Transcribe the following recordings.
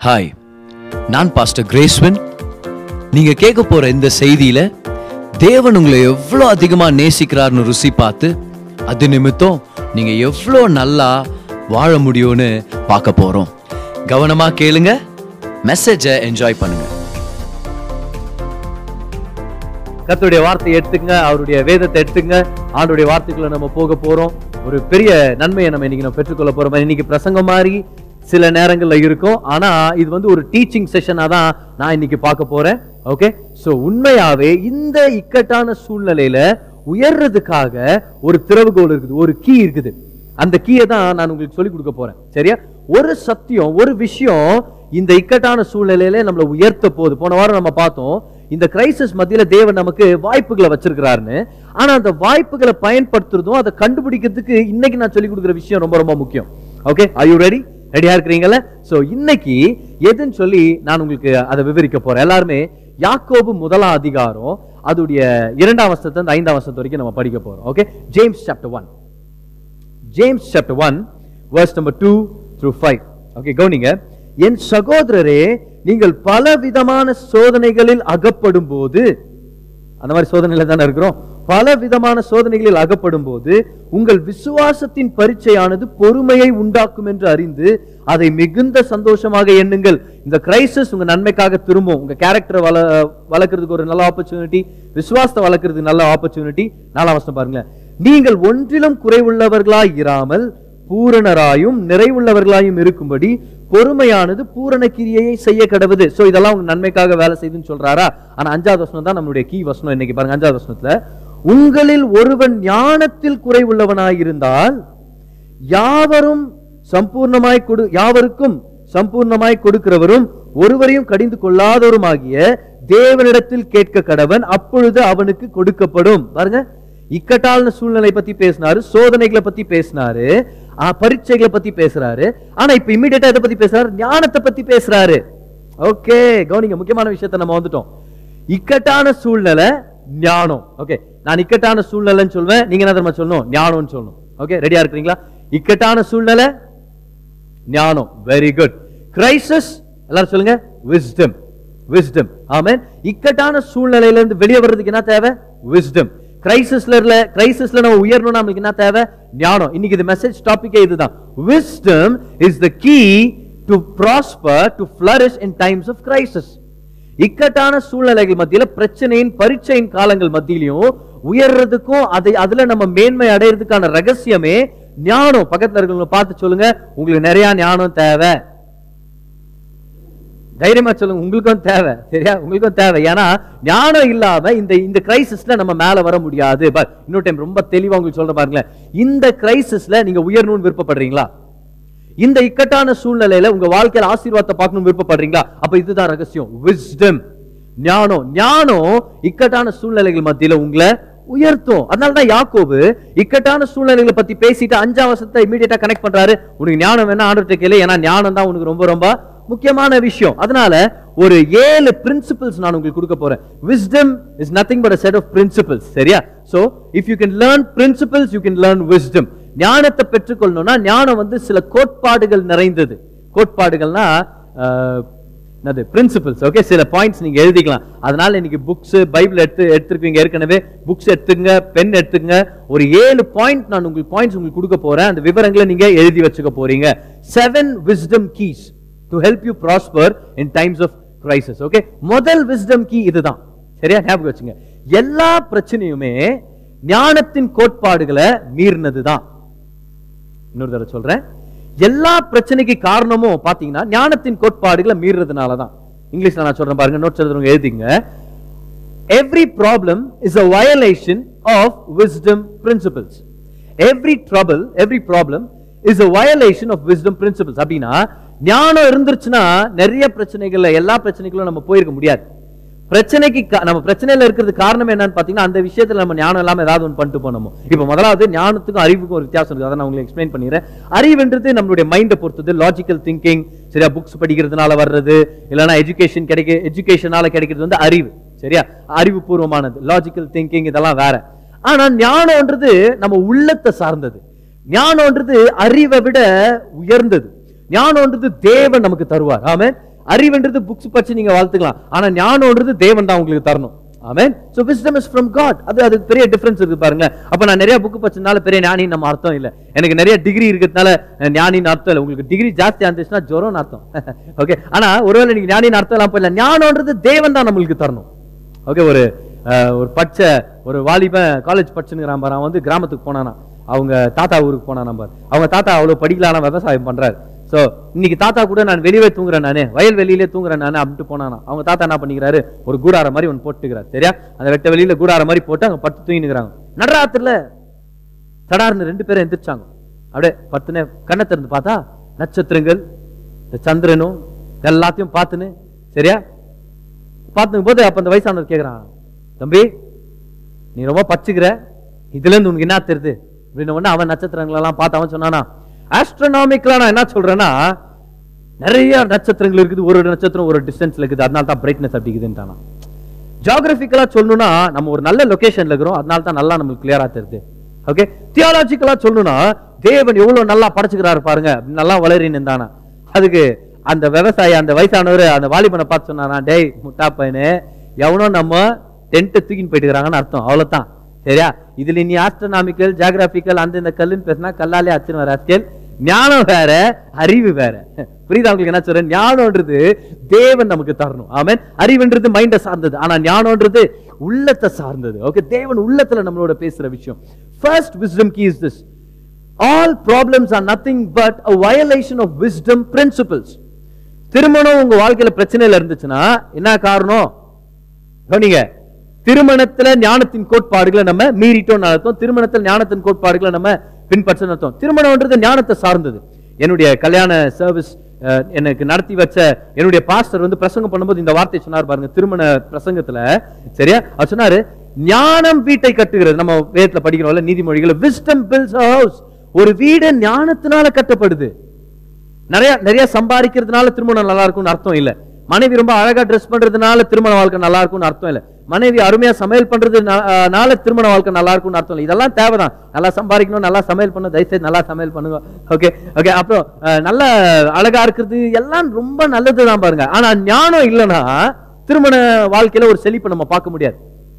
Hi நான் pastor கிரேஸ்வன் நீங்க கேட்க போற இந்த செய்தியில தேவன் உங்களை எவ்வளோ அதிகமா நேசிக்கிறார்னு ருசி பார்த்து அது நிமித்தம் நீங்க எவ்வளோ நல்லா வாழ முடியும்னு பார்க்க போறோம். கவனமா கேளுங்க மெசேஜை என்ஜாய் பண்ணுங்க. கத்துடைய வார்த்தையை எடுத்துங்க அவருடைய வேதத்தை எடுத்துங்க ஆண்டுடைய வார்த்தைக்குள்ள நம்ம போக போறோம். ஒரு பெரிய நன்மையை நம்ம இன்னைக்கு நம்ம பெற்றுக்கொள்ள போகிறோம் இன்னைக்கு பிரசங்கம் மாதிரி சில நேரங்களில் இருக்கும். ஆனால் இது வந்து ஒரு டீச்சிங் செஷனாக தான் நான் இன்னைக்கு பார்க்க போறேன். ஓகே ஸோ உண்மையாவே இந்த இக்கட்டான சூழ்நிலையில உயர்றதுக்காக ஒரு திறவுகோல் இருக்குது ஒரு கீ இருக்குது. அந்த கீயை தான் நான் உங்களுக்கு சொல்லி கொடுக்க போறேன். சரியா? ஒரு சத்தியம் ஒரு விஷயம் இந்த இக்கட்டான சூழ்நிலையில நம்மளை உயர்த்த போகுது. போன வாரம் நம்ம பார்த்தோம் இந்த கிரைசிஸ் மத்தியில தேவன் நமக்கு வாய்ப்புகளை வச்சிருக்கிறாருன்னு. ஆனால் அந்த வாய்ப்புகளை பயன்படுத்துறதும் அதை கண்டுபிடிக்கிறதுக்கு இன்னைக்கு நான் சொல்லி கொடுக்குற விஷயம் ரொம்ப ரொம்ப முக்கியம். ஓகே ஐ யூ ரெடி ரெடியா இருக்கிறீங்களா சோ இன்னைக்கு எதுன்னு சொல்லி நான் உங்களுக்கு அதை விவரிக்க போறேன். எல்லாருமே யாக்கோபு முதலாம் அதிகாரம் அதோடைய இரண்டாம் வருஷத்துல இருந்து ஐந்தாம் வருஷத்து வரைக்கும் நம்ம படிக்க போறோம். Okay James chapter one James chapter one verse number two through five okay கவுனிங்க. என் சகோதரரே நீங்கள் பல விதமான சோதனைகளில் அகப்படும் போது அந்த மாதிரி சோதனையில தானே இருக்கிறோம்? பல விதமான சோதனைகளில் அகப்படும் போது உங்கள் விசுவாசத்தின் பரீட்சையானது பொறுமையை உண்டாக்கும் என்று அறிந்து அதை மிகுந்த சந்தோஷமாக எண்ணுங்கள். இந்த கிரைசஸ் உங்க நன்மைக்காக திரும்பும். உங்க கேரக்டரை வள வளர்க்கறதுக்கு ஒரு நல்ல ஆப்பர்ச்சுனிட்டி விசுவாசத்தை வளர்க்கறதுக்கு நல்ல ஆப்பர்ச்சுனிட்டி நாலாம் வருஷம் பாருங்களேன். நீங்கள் ஒன்றிலும் குறைவுள்ளவர்களாய் இராமல் பூரணராயும் நிறைவுள்ளவர்களாயும் இருக்கும்படி பொறுமையானது பூரண கிரியையை செய்ய கடவுது. ஸோ இதெல்லாம் உங்க நன்மைக்காக வேலை செய்யுதுன்னு சொல்றாரா? ஆனா அஞ்சாவது வசனம் தான் நம்மளுடைய கீ வசனம் இன்னைக்கு பாருங்க. அஞ்சாவது வசனத்துல உங்களில் ஒருவன் ஞானத்தில் குறைவுள்ளவனாயிருந்தால் யாவரும் சம்பூர்ணமாய் கொடு யாவருக்கும் சம்பூர்ணமாய் கொடுக்கிறவரும் ஒருவரையும் கடிந்து கொள்ளாதவருமாகிய தேவனிடத்தில் கேட்க கடவன் அப்பொழுது அவனுக்கு கொடுக்கப்படும். பாருங்க. இக்கட்டான சூழ்நிலை பத்தி பேசினாரு சோதனைகளை பத்தி பேசினாரு ஆ, பரீட்சைகளை பத்தி பேசுறாரு ஆனா இப்ப இம்மிடியட்டா இதை பத்தி பேசுறாரு ஞானத்தை பத்தி பேசுறாரு. ஓகே கவனிங்க முக்கியமான விஷயத்தை நம்ம வந்துட்டோம். இக்கட்டான சூழ்நிலை ஞானம். ஓகே நான் இக்கட்டான சூழ்நிலைன்னு சொல்வேன் நீங்க என்ன தெரியுமா சொல்லணும்? ஞானம்னு சொல்லணும். ஓகே ரெடியா இருக்கிறீங்களா? இக்கட்டான சூழ்நிலை ஞானம். வெரி குட் கிரைசஸ் எல்லாரும் சொல்லுங்க. விஸ்டம் விஸ்டம் ஆமென் இக்கட்டான சூழ்நிலையில இருந்து வெளியே வர்றதுக்கு என்ன தேவை? விஸ்டம் கிரைசிஸ்ல இல்ல கிரைசிஸ்ல நம்ம உயரணும் நம்மளுக்கு என்ன தேவை? ஞானம். இன்னைக்கு இது மெசேஜ் டாபிக்கே இதுதான். Wisdom is the key to prosper to flourish in times of crisis இக்கட்டான சூழ்நிலைகள் மத்தியில பிரச்சனையின் பரீட்சையின் காலங்கள் மத்தியிலையும் உயர்றதுக்கும் அதை அதுல நம்ம மேன்மை அடையிறதுக்கான ரகசியமே ஞானம். பக்கத்துல இருக்கிறவங்க பார்த்து சொல்லுங்க உங்களுக்கு நிறைய ஞானம் தேவை. தைரியமா சொல்லுங்க உங்களுக்கும் தேவை. சரியா? உங்களுக்கும் தேவை. ஏன்னா ஞானம் இல்லாம இந்த இந்த கிரைசிஸ்ல நம்ம மேல வர முடியாது. பட் இன்னொரு டைம் ரொம்ப தெளிவா உங்களுக்கு சொல்ற பாருங்களேன். இந்த கிரைசிஸ்ல நீங்க உயரணும்னு விருப்பப்படுறீங்களா? இந்த இக்கட்டான சூழ்நிலையில உங்க வாழ்க்கையில ஆசீர்வாதத்தை பார்க்கணும் விருப்பப்படுறீங்களா? அப்ப இதுதான் ரகசியம். விஸ்டம் ஞானம். ஞானம் இக்கட்டான சூழ்நிலைகள் மத்தியில உங்களை உயர்த்தும். அதனாலதான் யாக்கோபு இக்கட்டான சூழ்நிலைகளை பத்தி பேசிட்டு அஞ்சாம் வருஷத்தை இமீடியட்டா கனெக்ட் பண்றாரு. உனக்கு ஞானம் வேணா ஆண்டு கேளு. ஏன்னா ஞானம் தான் உனக்கு ரொம்ப ரொம்ப முக்கியமான விஷயம். அதனால ஒரு ஏழு பிரின்சிபல்ஸ் நான் உங்களுக்கு கொடுக்க போறேன். Wisdom is nothing but set of principles சரியா? So if you can learn principles you can learn wisdom ஞானத்தை பெற்றுக்கொள்ளணும்னா ஞானம் வந்து சில கோட்பாடுகள் நிறைந்தது. கோட்பாடுகள்னா அது என்னது பிரின்சிபல்ஸ் ஓகே சில பாயிண்ட்ஸ் நீங்க எழுதிக்கலாம். அதனால இன்னைக்கு புக்ஸ் பைபிள் எடுத்து எடுத்துருக்கீங்க ஏற்கனவே புக்ஸ் எடுத்துங்க பென் எடுத்துங்க ஒரு ஏழு பாயிண்ட் நான் உங்களுக்கு பாயிண்ட்ஸ் உங்களுக்கு கொடுக்க போறேன். அந்த விவரங்களை நீங்க எழுதி வச்சுக்க போறீங்க. Seven wisdom keys to help you prosper in times of crisis okay முதல் விஸ்டம் கீ இதுதான். சரியா? ஞாபகம் வச்சுங்க. எல்லா பிரச்சனையுமே ஞானத்தின் கோட்பாடுகளை மீறினது தான் இன்னொரு தடவை சொல்றேன். எல்லா பிரச்சனைக்கு காரணமும் பாத்தீங்கன்னா ஞானத்தின் கோட்பாடுகளை மீறதுனால தான் இங்கிலீஷ்ல நான் சொல்றேன் பாருங்க நோட்ஸ் எழுதுறவங்க எழுதிங்க every problem is a violation of wisdom principles every trouble every problem is a violation of wisdom principles அப்படின்னா ஞானம் இருந்துருச்சுன்னா நிறைய பிரச்சனைகள்ல எல்லா பிரச்சனைகளும் நம்ம போயிருக்க முடியாது. பிரச்சனைக்கு நம்ம பிரச்சனையில இருக்கிறது காரணம் என்னன்னு பாத்தீங்கன்னா அந்த விஷயத்துல நம்ம ஞானம் இல்லாம ஏதாவது ஒன்று பண்ணிட்டு போனோமோ. இப்போ முதலாவது ஞானத்துக்கும் அறிவுக்கும் ஒரு வித்தியாசம் இருக்கு அதை நான் உங்களுக்கு எக்ஸ்பிளைன் பண்ணிடுறேன். அறிவுன்றது நம்மளுடைய மைண்டை பொறுத்தது லாஜிக்கல் திங்கிங் சரியா? புக்ஸ் படிக்கிறதுனால வர்றது இல்லைன்னா எஜுகேஷன் கிடைக்க எஜுகேஷனால கிடைக்கிறது வந்து அறிவு சரியா? அறிவுபூர்வமானது லாஜிக்கல் திங்கிங் இதெல்லாம் வேற. ஆனா ஞானம்ன்றது நம்ம உள்ளத்தை சார்ந்தது. ஞானம்ன்றது அறிவை விட உயர்ந்தது. ஞானம்ன்றது தேவன் நமக்கு தருவார். ஆமே அறிவுன்றது புக்ஸ் படிச்சு நீங்க வாழ்த்துக்கலாம். ஆனா ஞானம்ன்றது தேவன் தான் உங்களுக்கு தரணும். Amen so wisdom is from God அது அது பெரிய டிஃபரன்ஸ் இருக்கு பாருங்க. அப்ப நான் நிறைய புக் படிச்சதுனால பெரிய ஞானி நம்ம அர்த்தம் இல்ல. எனக்கு நிறைய டிகிரி இருக்கிறதுனால ஞானின்னு அர்த்தம் இல்ல. உங்களுக்கு டிகிரி ஜாஸ்தி இருந்துச்சுன்னா ஜுரம்னு அர்த்தம். ஓகே ஆனா ஒருவேளை நீங்க ஞானின்னு அர்த்தம் எல்லாம் போயிடல ஞானம்ன்றது தேவன் தான் நம்மளுக்கு தரணும். ஓகே ஒரு ஒரு பச்சை ஒரு வாலிபன் காலேஜ் படிச்சுங்கிறான் பாரு. அவன் வந்து கிராமத்துக்கு போனானா அவங்க தாத்தா ஊருக்கு போனா நம்பர் அவங்க தாத்தா அவ்வளவு படிக்கலான விவசாயம் பண்றாரு. ஸோ இன்னைக்கு தாத்தா கூட நான் வெளியே தூங்குறேன் நானே. வயல் வெளியிலே தூங்குறேன் நானே அப்படின்ட்டு போனானா. அவங்க தாத்தா என்ன பண்ணிக்கிறாரு? ஒரு கூடார மாதிரி ஒன்று போட்டுக்கிறார். சரியா? அந்த வெட்ட வெளியில கூடார மாதிரி போட்டு அங்கே பத்து தூங்கினுக்கிறாங்க. நடராத்திரில தடார்னு ரெண்டு பேரும் எந்திரிச்சாங்க. அப்படியே பத்துனே கண்ணை திறந்து பார்த்தா நட்சத்திரங்கள் இந்த சந்திரனும் எல்லாத்தையும் பார்த்துன்னு சரியா? பார்த்துக்கும் போது அப்போ அந்த வயசானவர் கேட்குறான் தம்பி நீ ரொம்ப பச்சுக்கிற. இதுலேருந்து உனக்கு என்ன தெரியுது? அப்படின்னு உடனே அவன் நட்சத்திரங்களெல்லாம் பார்த்து அவன் சொன்னானா ஆஸ்ட்ரோனாமிக்கலா நான் என்ன சொல்றேன்னா நிறைய நட்சத்திரங்கள் இருக்குது. ஒரு நட்சத்திரம் ஒரு டிஸ்டன்ஸ்ல இருக்குது. அதனால தான் பிரைட்னஸ் அப்படி இருக்குதுன்ட்டானா ஜியாகிரபிக்கலா சொல்லணும்னா நம்ம ஒரு நல்ல லொகேஷன்ல இருக்கிறோம். அதனால தான் நல்லா நம்மளுக்கு கிளியரா தெரியுது. ஓகே தியாலஜிக்கலா சொல்லணும்னா தேவன் எவ்வளவு நல்லா படைச்சுக்கிறாரு பாருங்க. நல்லா வளரின்னு நின்றானா அதுக்கு அந்த விவசாயி அந்த வயசானவர் அந்த வாலிபனை பார்த்து சொன்னானா டேய் முட்டா பையனு எவனோ நம்ம டென்ட்டை தூக்கின்னு போயிட்டு இருக்கிறாங்கன்னு அர்த்தம். அவ்வளோதான் சரியா? இதுல நீ ஆஸ்ட்ரனாமிக்கல் ஜியாகிராபிக்கல் அந்த இந்த கல்லுன்னு பேசினா கல்லாலே அச்சுன்னு வர அரசியல் ஞானம் வேற அறிவு வேற. புரியுதா? உங்களுக்கு என்ன சொல்றேன்? ஞானம்ன்றது தேவன் நமக்கு தரணும். ஆமேன். அறிவுன்றது மைண்டை சார்ந்தது. ஆனா ஞானம்ன்றது உள்ளத்தை சார்ந்தது. ஓகே தேவன் உள்ளத்துல நம்மளோட பேசுற விஷயம். First wisdom key is this all problems are nothing but a violation of wisdom principles திருமணம் உங்க வாழ்க்கையில பிரச்சனையில இருந்துச்சுன்னா என்ன காரணம்? கவனிங்க. திருமணத்துல ஞானத்தின் கோட்பாடுகளை நம்ம மீறிட்டோம் அர்த்தம். திருமணத்தில் ஞானத்தின் கோட்பாடுகளை நம்ம பின்பற்றணும் அர்த்தம் திருமணம்ன்றது ஞானத்தை சார்ந்தது. என்னுடைய கல்யாண சர்வீஸ் எனக்கு நடத்தி வச்ச என்னுடைய பாஸ்டர் வந்து பிரசங்கம் பண்ணும்போது இந்த வார்த்தை சொன்னார் பாருங்க திருமண பிரசங்கத்துல. சரியா? அவர் சொன்னாரு ஞானம் வீட்டை கட்டுகிறது. நம்ம வேதத்துல படிக்கிறோம்ல நீதிமொழிகள் விஸ்டம் பில்ஸ் ஹவுஸ் ஒரு வீடு ஞானத்தினால கட்டப்படுது. நிறைய நிறைய சம்பாதிக்கிறதுனால திருமணம் நல்லா இருக்கும்னு அர்த்தம் இல்லை. மனைவி ரொம்ப அழகா ட்ரெஸ் பண்றதுனால திருமண வாழ்க்கை நல்லா இருக்கும்னு அர்த்தம் இல்லை. மனைவி அருமையா சமையல் பண்றதுனால திருமண வாழ்க்கை நல்லா இருக்கும்னு அர்த்தம் இல்லை. இதெல்லாம் தேவைதான். நல்லா சம்பாதிக்கணும் நல்லா சமையல் பண்ண தயவுசெய்து நல்லா சமையல் பண்ணுங்க. ஓகே ஓகே அப்புறம் நல்லா நல்ல அழகா இருக்கிறது எல்லாம் ரொம்ப நல்லதுதான் பாருங்க. ஆனா ஞானம் இல்லைன்னா திருமண வாழ்க்கையில ஒரு செழிப்பை நம்ம பார்க்க முடியாது.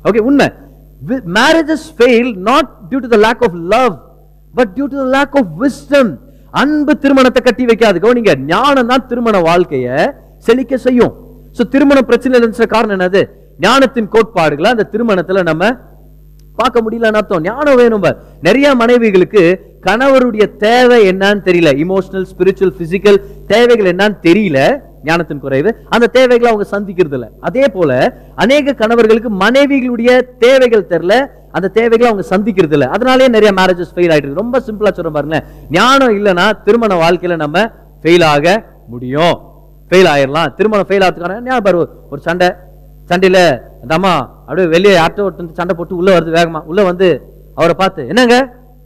ஓகே உண்மை. Marriages fail not due to the lack of love but due to the lack of wisdom அன்பு திருமணத்தை கட்டி வைக்காது. கவனிங்க ஞானம் தான் திருமண வாழ்க்கையை செழிக்க செய்யும். ஸோ திருமண பிரச்சனை இருந்துச்ச காரணம் என்னது? ஞானத்தின் கோட்பாடுகளை அந்த திருமணத்தில் நம்ம பார்க்க முடியலன்னு அர்த்தம். ஞானம் வேணும் நிறைய மனைவிகளுக்கு கணவருடைய தேவை என்னன்னு தெரியல. இமோஷனல் ஸ்பிரிச்சுவல் பிசிக்கல் தேவைகள் என்னன்னு தெரியல. ஞானத்தின் குறைவு. அந்த தேவைகளை அவங்க சந்திக்கிறது இல்லை. அதே போல அநேக கணவர்களுக்கு மனைவிகளுடைய தேவைகள் தெரியல. அந்த தேவைகளை அவங்க சந்திக்கிறது இல்லை. அதனாலேயே நிறைய மேரேஜஸ் ஃபெயில் ஆயிட்டு ரொம்ப சிம்பிளா சொல்ற பாருங்களேன். ஞானம் இல்லைன்னா திருமண வாழ்க்கையில நம்ம ஃபெயில் ஆக முடியும். ஃபெயில் ஆயிடலாம் திருமணம் ஃபெயில் ஆகிறதுக்கான ஞாபகம் பாரு, ஒரு சண்டை. சண்டையில் அந்த அம்மா அப்படியே வெளியே யார்கிட்ட ஒருத்தன் சண்டை போட்டு உள்ளே வருது வேகமாக உள்ளே வந்து அவரை பார்த்து என்னங்க?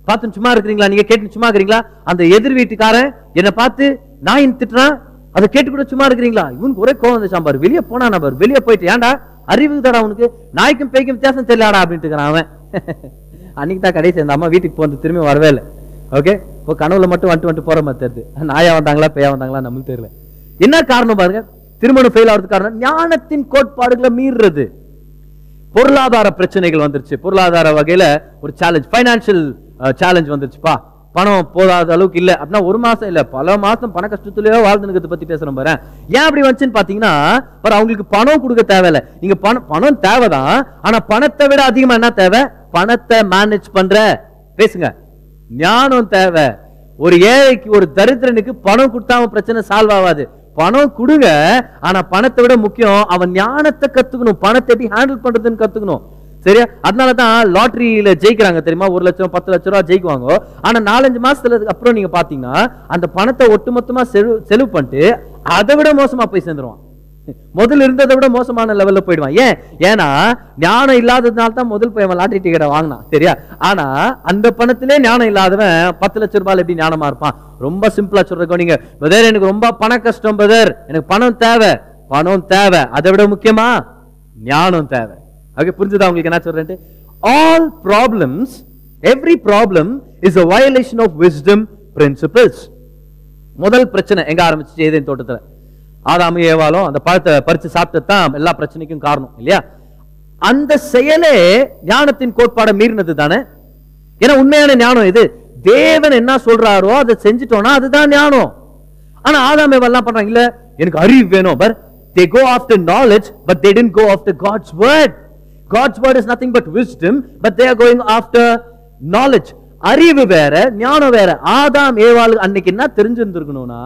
பார்த்து சும்மா இருக்கிறீங்களா? நீங்கள் கேட்டு சும்மா இருக்கிறீங்களா? அந்த எதிர் வீட்டுக்காரன் என்னை பார்த்து நாயின் திட்டுறான்? அதை கேட்டு கூட சும்மா இருக்கிறீங்களா? இவனுக்கு ஒரே கோவம் வந்து பாரு வெளியே போனா நம்பர் வெளியே போயிட்டு ஏன்டா? அறிவு தடா உனக்கு. நாய்க்கும் பேய்க்கும் வித்தியாசம் தெரியலாடா அப்படின்ட்டு இருக்கிறான் அவன். அன்னைக்கு தான் கடைசி அந்த அம்மா வீட்டுக்கு போந்து திரும்பி வரவே இல்லை. ஓகே இப்போ கனவுல மட்டும் வந்துட்டு வந்துட்டு போகிற மாதிரி தெரியுது. நாயா வந்தாங்களா பேயா வந்தாங்களா நம்மளுக்கு தெரியல. என்ன காரணம் பாருங்க? திருமணம் ஃபெயில் ஆகிறது காரணம் ஞானத்தின் கோட்பாடுகளை மீறுறது. பொருளாதார பிரச்சனைகள் வந்துருச்சு. பொருளாதார வகையில் ஒரு சேலஞ்ச் ஃபைனான்சியல் சேலஞ்ச் வந்துருச்சுப்பா பணம் போதாத அளவுக்கு இல்லை. அப்படின்னா ஒரு மாசம் இல்லை. பல மாசம் பண கஷ்டத்திலேயோ வாழ்ந்துனுக்கிறத பத்தி பேசுறோம் பாரு. ஏன் அப்படி வந்துச்சுன்னு பாத்தீங்கன்னா பாரு அவங்களுக்கு பணம் கொடுக்க தேவையில்ல. நீங்க பணம் பணம் தேவைதான். ஆனா பணத்தை விட அதிகமா என்ன தேவை? பணத்தை மேனேஜ் பண்ற. பேசுங்க. ஞானம் தேவை. ஒரு ஏழைக்கு ஒரு தரித்திரனுக்கு பணம் கொடுத்தாம பிரச்சனை சால்வ் ஆகாது. பணம் கொடுங்க ஆனா பணத்தை விட முக்கியம் அவன் ஞானத்தை கத்துக்கணும் பணத்தை எப்படி ஹேண்டில் பண்றதுன்னு கத்துக்கணும். சரியா? அதனாலதான் லாட்டரியில ஜெயிக்கிறாங்க தெரியுமா? ஒரு லட்சம் பத்து லட்சம் ரூபா ஜெயிக்குவாங்க. ஆனா நாலஞ்சு மாசத்துல அப்புறம் நீங்க பாத்தீங்கன்னா அந்த பணத்தை ஒட்டுமொத்தமா செலவு செலவு பண்ணிட்டு அதை விட மோசமா போய் சேர்ந்துருவான். முதல்ல இருந்ததை விட மோசமான லெவல்ல போயிடுவான். ஏன்? ஏன்னா ஞானம் இல்லாததுனால தான் முதல் போய் அவன் லாட்டரி டிக்கெட்டை வாங்கினான். சரியா? ஆனா அந்த பணத்திலே ஞானம் இல்லாதவன் பத்து லட்சம் ரூபாயில எப்படி ஞானமா இருப்பான்? ரொம்ப சிம்பிளா சொல்றோம் நீங்க பிரதர் எனக்கு ரொம்ப பண கஷ்டம் பிரதர் எனக்கு பணம் தேவை. பணம் தேவை. அதை விட முக்கியமா ஞானம் தேவை. ஓகே புரிஞ்சுதா உங்களுக்கு என்ன சொல்றேன் all problems every problem is a violation of wisdom principles முதல் பிரச்சனை எங்க ஆரம்பிச்சு ஏதேன் தோட்டத்தில். ஆதாமும் ஏவாலும் அந்த பழத்தை பறித்து சாப்பிட்டது தான் எல்லா பிரச்சனைக்கும் காரணம் இல்லையா? அந்த செயலே ஞானத்தின் கோட்பாடை மீறினது தானே ஏன்னா உண்மையான ஞானம் இது. தேவன் என்ன சொல்றாரோ அதை செஞ்சுட்டோம்னா அதுதான் ஞானம். ஆனா ஆதாம் ஏவாலாம் பண்றாங்க இல்ல எனக்கு அறிவு வேணும். But they go after knowledge but they tend go after God's word God's word is nothing but wisdom but they are going after knowledge அறிவு வேற ஞானம் வேற. ஆதாம் ஏவாள் அன்னைக்கு என்ன தெரிஞ்சிருந்திருக்கணும்னா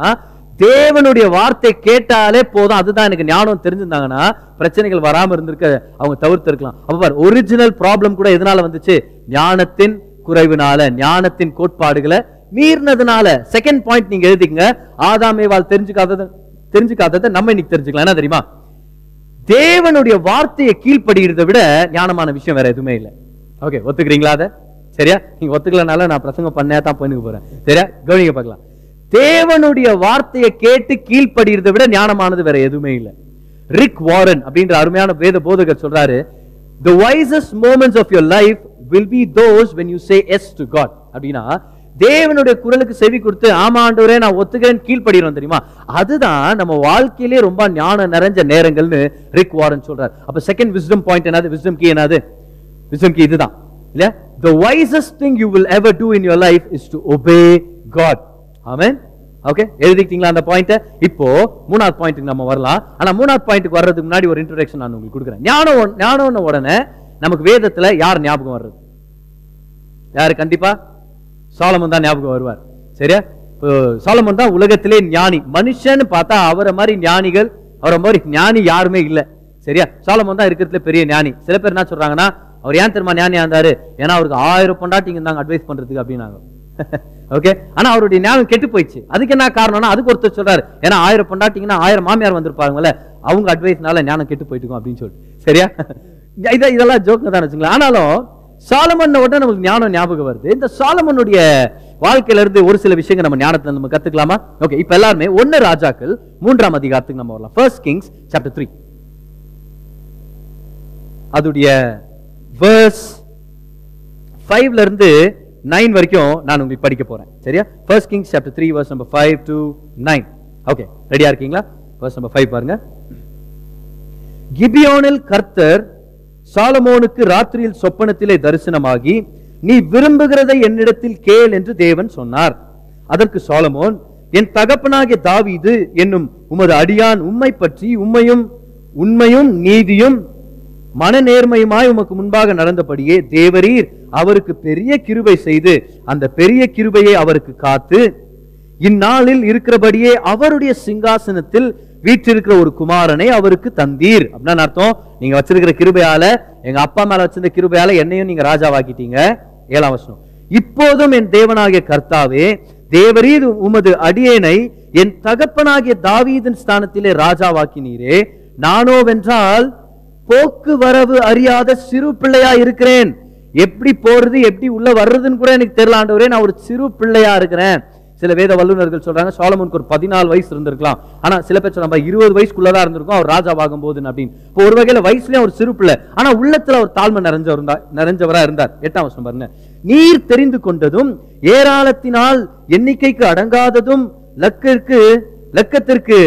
தேவனுடைய வார்த்தை கேட்டாலே போதும். அதுதான் எனக்கு ஞானம் தெரிஞ்சிருந்தாங்கன்னா பிரச்சனைகள் வராமல் இருந்திருக்க அவங்க தவிர்த்து இருக்கலாம் அப்ப ஒரிஜினல் ப்ராப்ளம் கூட எதனால வந்துச்சு? ஞானத்தின் குறைவினால ஞானத்தின் கோட்பாடுகளை மீறினதுனால. செகண்ட் பாயிண்ட் நீங்க எழுதிக்கங்க. ஆதாமேவால் தெரிஞ்சுக்காதது தெரிஞ்சுக்காததை நம்ம இன்னைக்கு தெரிஞ்சுக்கலாம். என்ன தெரியுமா? தேவனுடைய வார்த்தையை கீழ்ப்படுகிறதை விட ஞானமான விஷயம் வேற எதுவுமே இல்லை. ஓகே ஒத்துக்கிறீங்களா அதை? சரியா? நீங்க ஒத்துக்கலனால நான் பிரசங்கம் பண்ணே தான் போயின்னு போறேன். சரியா? கவனிங்க பார்க்கலாம். தேவனுடைய வார்த்தையை கேட்டு கீழ்ப்படுகிறதை விட ஞானமானது வேற எதுவுமே இல்லை. ரிக் வாரன் அப்படின்ற அருமையான வேத போதகர் சொல்றாரு the wisest moments of your life will be those when you say yes to God அப்படின்னா தேவனுடைய குரலுக்கு செவி கொடுத்து ஆமாண்டவரே நான் ஒத்துக்கிறேன் கீழ்படுகிறோம் தெரியுமா? அதுதான் நம்ம வாழ்க்கையிலே ரொம்ப ஞானம் நிறைஞ்ச நேரங்கள்னு ரிக் வாரன் சொல்றாரு. அப்ப செகண்ட் விஸ்டம் பாயிண்ட் என்னது? விஸ்டம் கீ என்னது? விஸ்டம் கீ இதுதான். இல்லையா? The wisest thing you will ever do in your life is to obey God amen. Okay எழுதிக்கிட்டீங்களா அந்த பாயிண்ட்டை இப்போ மூணாவது பாயிண்ட்டுக்கு நம்ம வரலாம். ஆனால் மூணாவது பாயிண்ட்டுக்கு வர்றதுக்கு முன்னாடி ஒரு இன்ட்ரடக்ஷன் நான் உங்களுக்கு கொடுக்குறேன். ஞானம் ஞானம்னு உடனே நமக்கு வேதத்தில் யார் ஞாபகம் வர்றது? யாரு? கண்டிப்பா? சாலமன் தான் ஞாபகம் வருவார். சரியா? இப்போ சாலமன் தான் உலகத்திலே ஞானி. மனுஷன்னு பார்த்தா அவரை மாதிரி ஞானிகள் அவரை மாதிரி ஞானி யாருமே இல்லை. சரியா? சாலமன் தான் இருக்கிறதுல பெரிய ஞானி. சில பேர் என்ன சொல்றாங்கன்னா அவர் ஏன் தெரியுமா ஞானியா இருந்தாரு? ஏன்னா அவருக்கு ஆயிரம் பொண்டாட்டிங்க இருந்தாங்க அட்வைஸ் பண்றதுக்கு அப்படின்னாங்க. ஓகே ஆனா அவருடைய ஞானம் கெட்டு போயிடுச்சு அதுக்கு என்ன காரணம்னா அதுக்கு ஒருத்தர் சொல்றாரு. ஏன்னா ஆயிரம் பொண்டாட்டிங்கன்னா ஆயிரம் மாமியார் வந்திருப்பாங்கல்ல அவங்க அட்வைஸ்னால ஞானம் கெட்டு போயிட்டுக்கும் அப்படின்னு சொல்லிட்டு. சரியா? இதை இதெல்லாம் ஜோக்கு தான் வச்சுங்களேன் ஆனாலும் சாலமன் உடனே நமக்கு ஞானம் ஞாபகம் வருது. இந்த சாலமனுடைய வாழ்க்கையில இருந்து ஒரு சில விஷயங்கள் நம்ம ஞானத்தை நம்ம கத்துக்கலாமா? ஓகே இப்ப எல்லாருமே ஒன்னு ராஜாக்கள் மூன்றாம் அதிகாரத்துக்கு நம்ம வரலாம். ஃபர்ஸ்ட் கிங்ஸ் சாப்டர் த்ரீ அதுடைய வேர்ஸ் ஃபைவ்ல இருந்து நைன் வரைக்கும் நான் உங்களுக்கு படிக்க போறேன். சரியா? First Kings chapter three verse number five to nine okay ரெடியா இருக்கீங்களா? வர்ஸ் நம்பர் ஃபைவ் பாருங்க. கிபியோனில் கர்த்தர் சாலமோனுக்கு ராத்திரியில் சொப்பனத்திலே தரிசனமாகி நீ விரும்புகிறதை என்னிடத்தில் கேள் என்று தேவன் சொன்னார். அதற்கு சாலமோன் என் தகப்பனாகிய தாவீது என்னும் உமது அடியான் உம்மை பற்றி உம்மையும் உண்மையும் நீதியும் மன நேர்மையுமாய் உமக்கு முன்பாக நடந்தபடியே தேவரீர் அவருக்கு பெரிய கிருபை செய்து அந்த பெரிய கிருபையை அவருக்கு காத்து இந்நாளில் இருக்கிறபடியே அவருடைய சிங்காசனத்தில் வீற்றிருக்கிற ஒரு குமாரனை அவருக்கு தந்தீர். அப்படின்னு அர்த்தம் நீங்க வச்சிருக்கிற கிருபையால எங்க அப்பா மேல வச்சிருந்த கிருபையால என்னையும் நீங்க ராஜாவாக்கிட்டீங்க. ஏழாம் வருஷம் இப்போதும் என் தேவனாகிய கர்த்தாவே தேவரீர் உமது அடியேனை என் தகப்பனாகிய தாவீதன் ஸ்தானத்திலே ராஜாவாக்கினீரே. நானோவென்றால் போக்குவரவு அறியாத சிறு பிள்ளையா இருக்கிறேன். எப்படி போறது எப்படி உள்ள வர்றதுன்னு கூட எனக்கு தெரியல ஆண்டவரே. நான் ஒரு சிறு பிள்ளையா இருக்கிறேன். சில வேத வல்லுநர்கள் சொல்றாங்க சாலமோனுக்கு ஒரு பதினாலு வயசு இருந்திருக்கலாம். ஆனா சில பேர் சொல்றாங்க இருபது வயசுக்குள்ளதான் இருந்திருக்கும். அவர் ராஜாவாகும் போது அப்படின்னு. இப்போ ஒரு வகையில வயசுலயும் ஒரு சிறு பிள்ளை. ஆனா உள்ளத்துல ஒரு தாழ்மை நிறைஞ்சவர் இருந்தார் நிறைஞ்சவரா இருந்தார். எட்டாம் வருஷம் பாருங்க. நீர் தெரிந்து கொண்டதும் ஏராளத்தினால் எண்ணிக்கைக்கு அடங்காததும் லக்கிற்கு லக்கத்திற்கு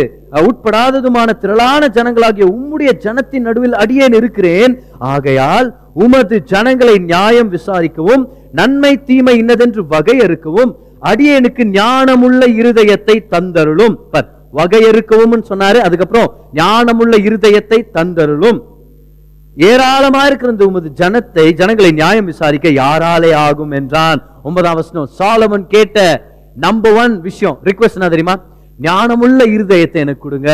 உட்படாததுமான திரளான ஜனங்களாகிய உம்முடைய ஜனத்தின் நடுவில் அடியேன் இருக்கிறேன். ஆகையால் உமது ஜனங்களை நியாயம் விசாரிக்கவும் நன்மை தீமை இன்னதென்று வகையறுக்கவும் அடியேனுக்கு ஞானமுள்ள இருதயத்தை தந்தருளும். வகையறுக்கவும் சொன்னாரு அதுக்கப்புறம் ஞானமுள்ள இருதயத்தை தந்தருளும். ஏராளமா இருக்கிற உமது ஜனத்தை ஜனங்களை நியாயம் விசாரிக்க யாராலே ஆகும் என்றான். ஒன்பதாம் வசனம் சாலமன் கேட்ட நம்பர் ஒன் விஷயம் ரிக்வஸ்ட் என்ன தெரியுமா? ஞானமுள்ள இருதயத்தை எனக்கு கொடுங்க.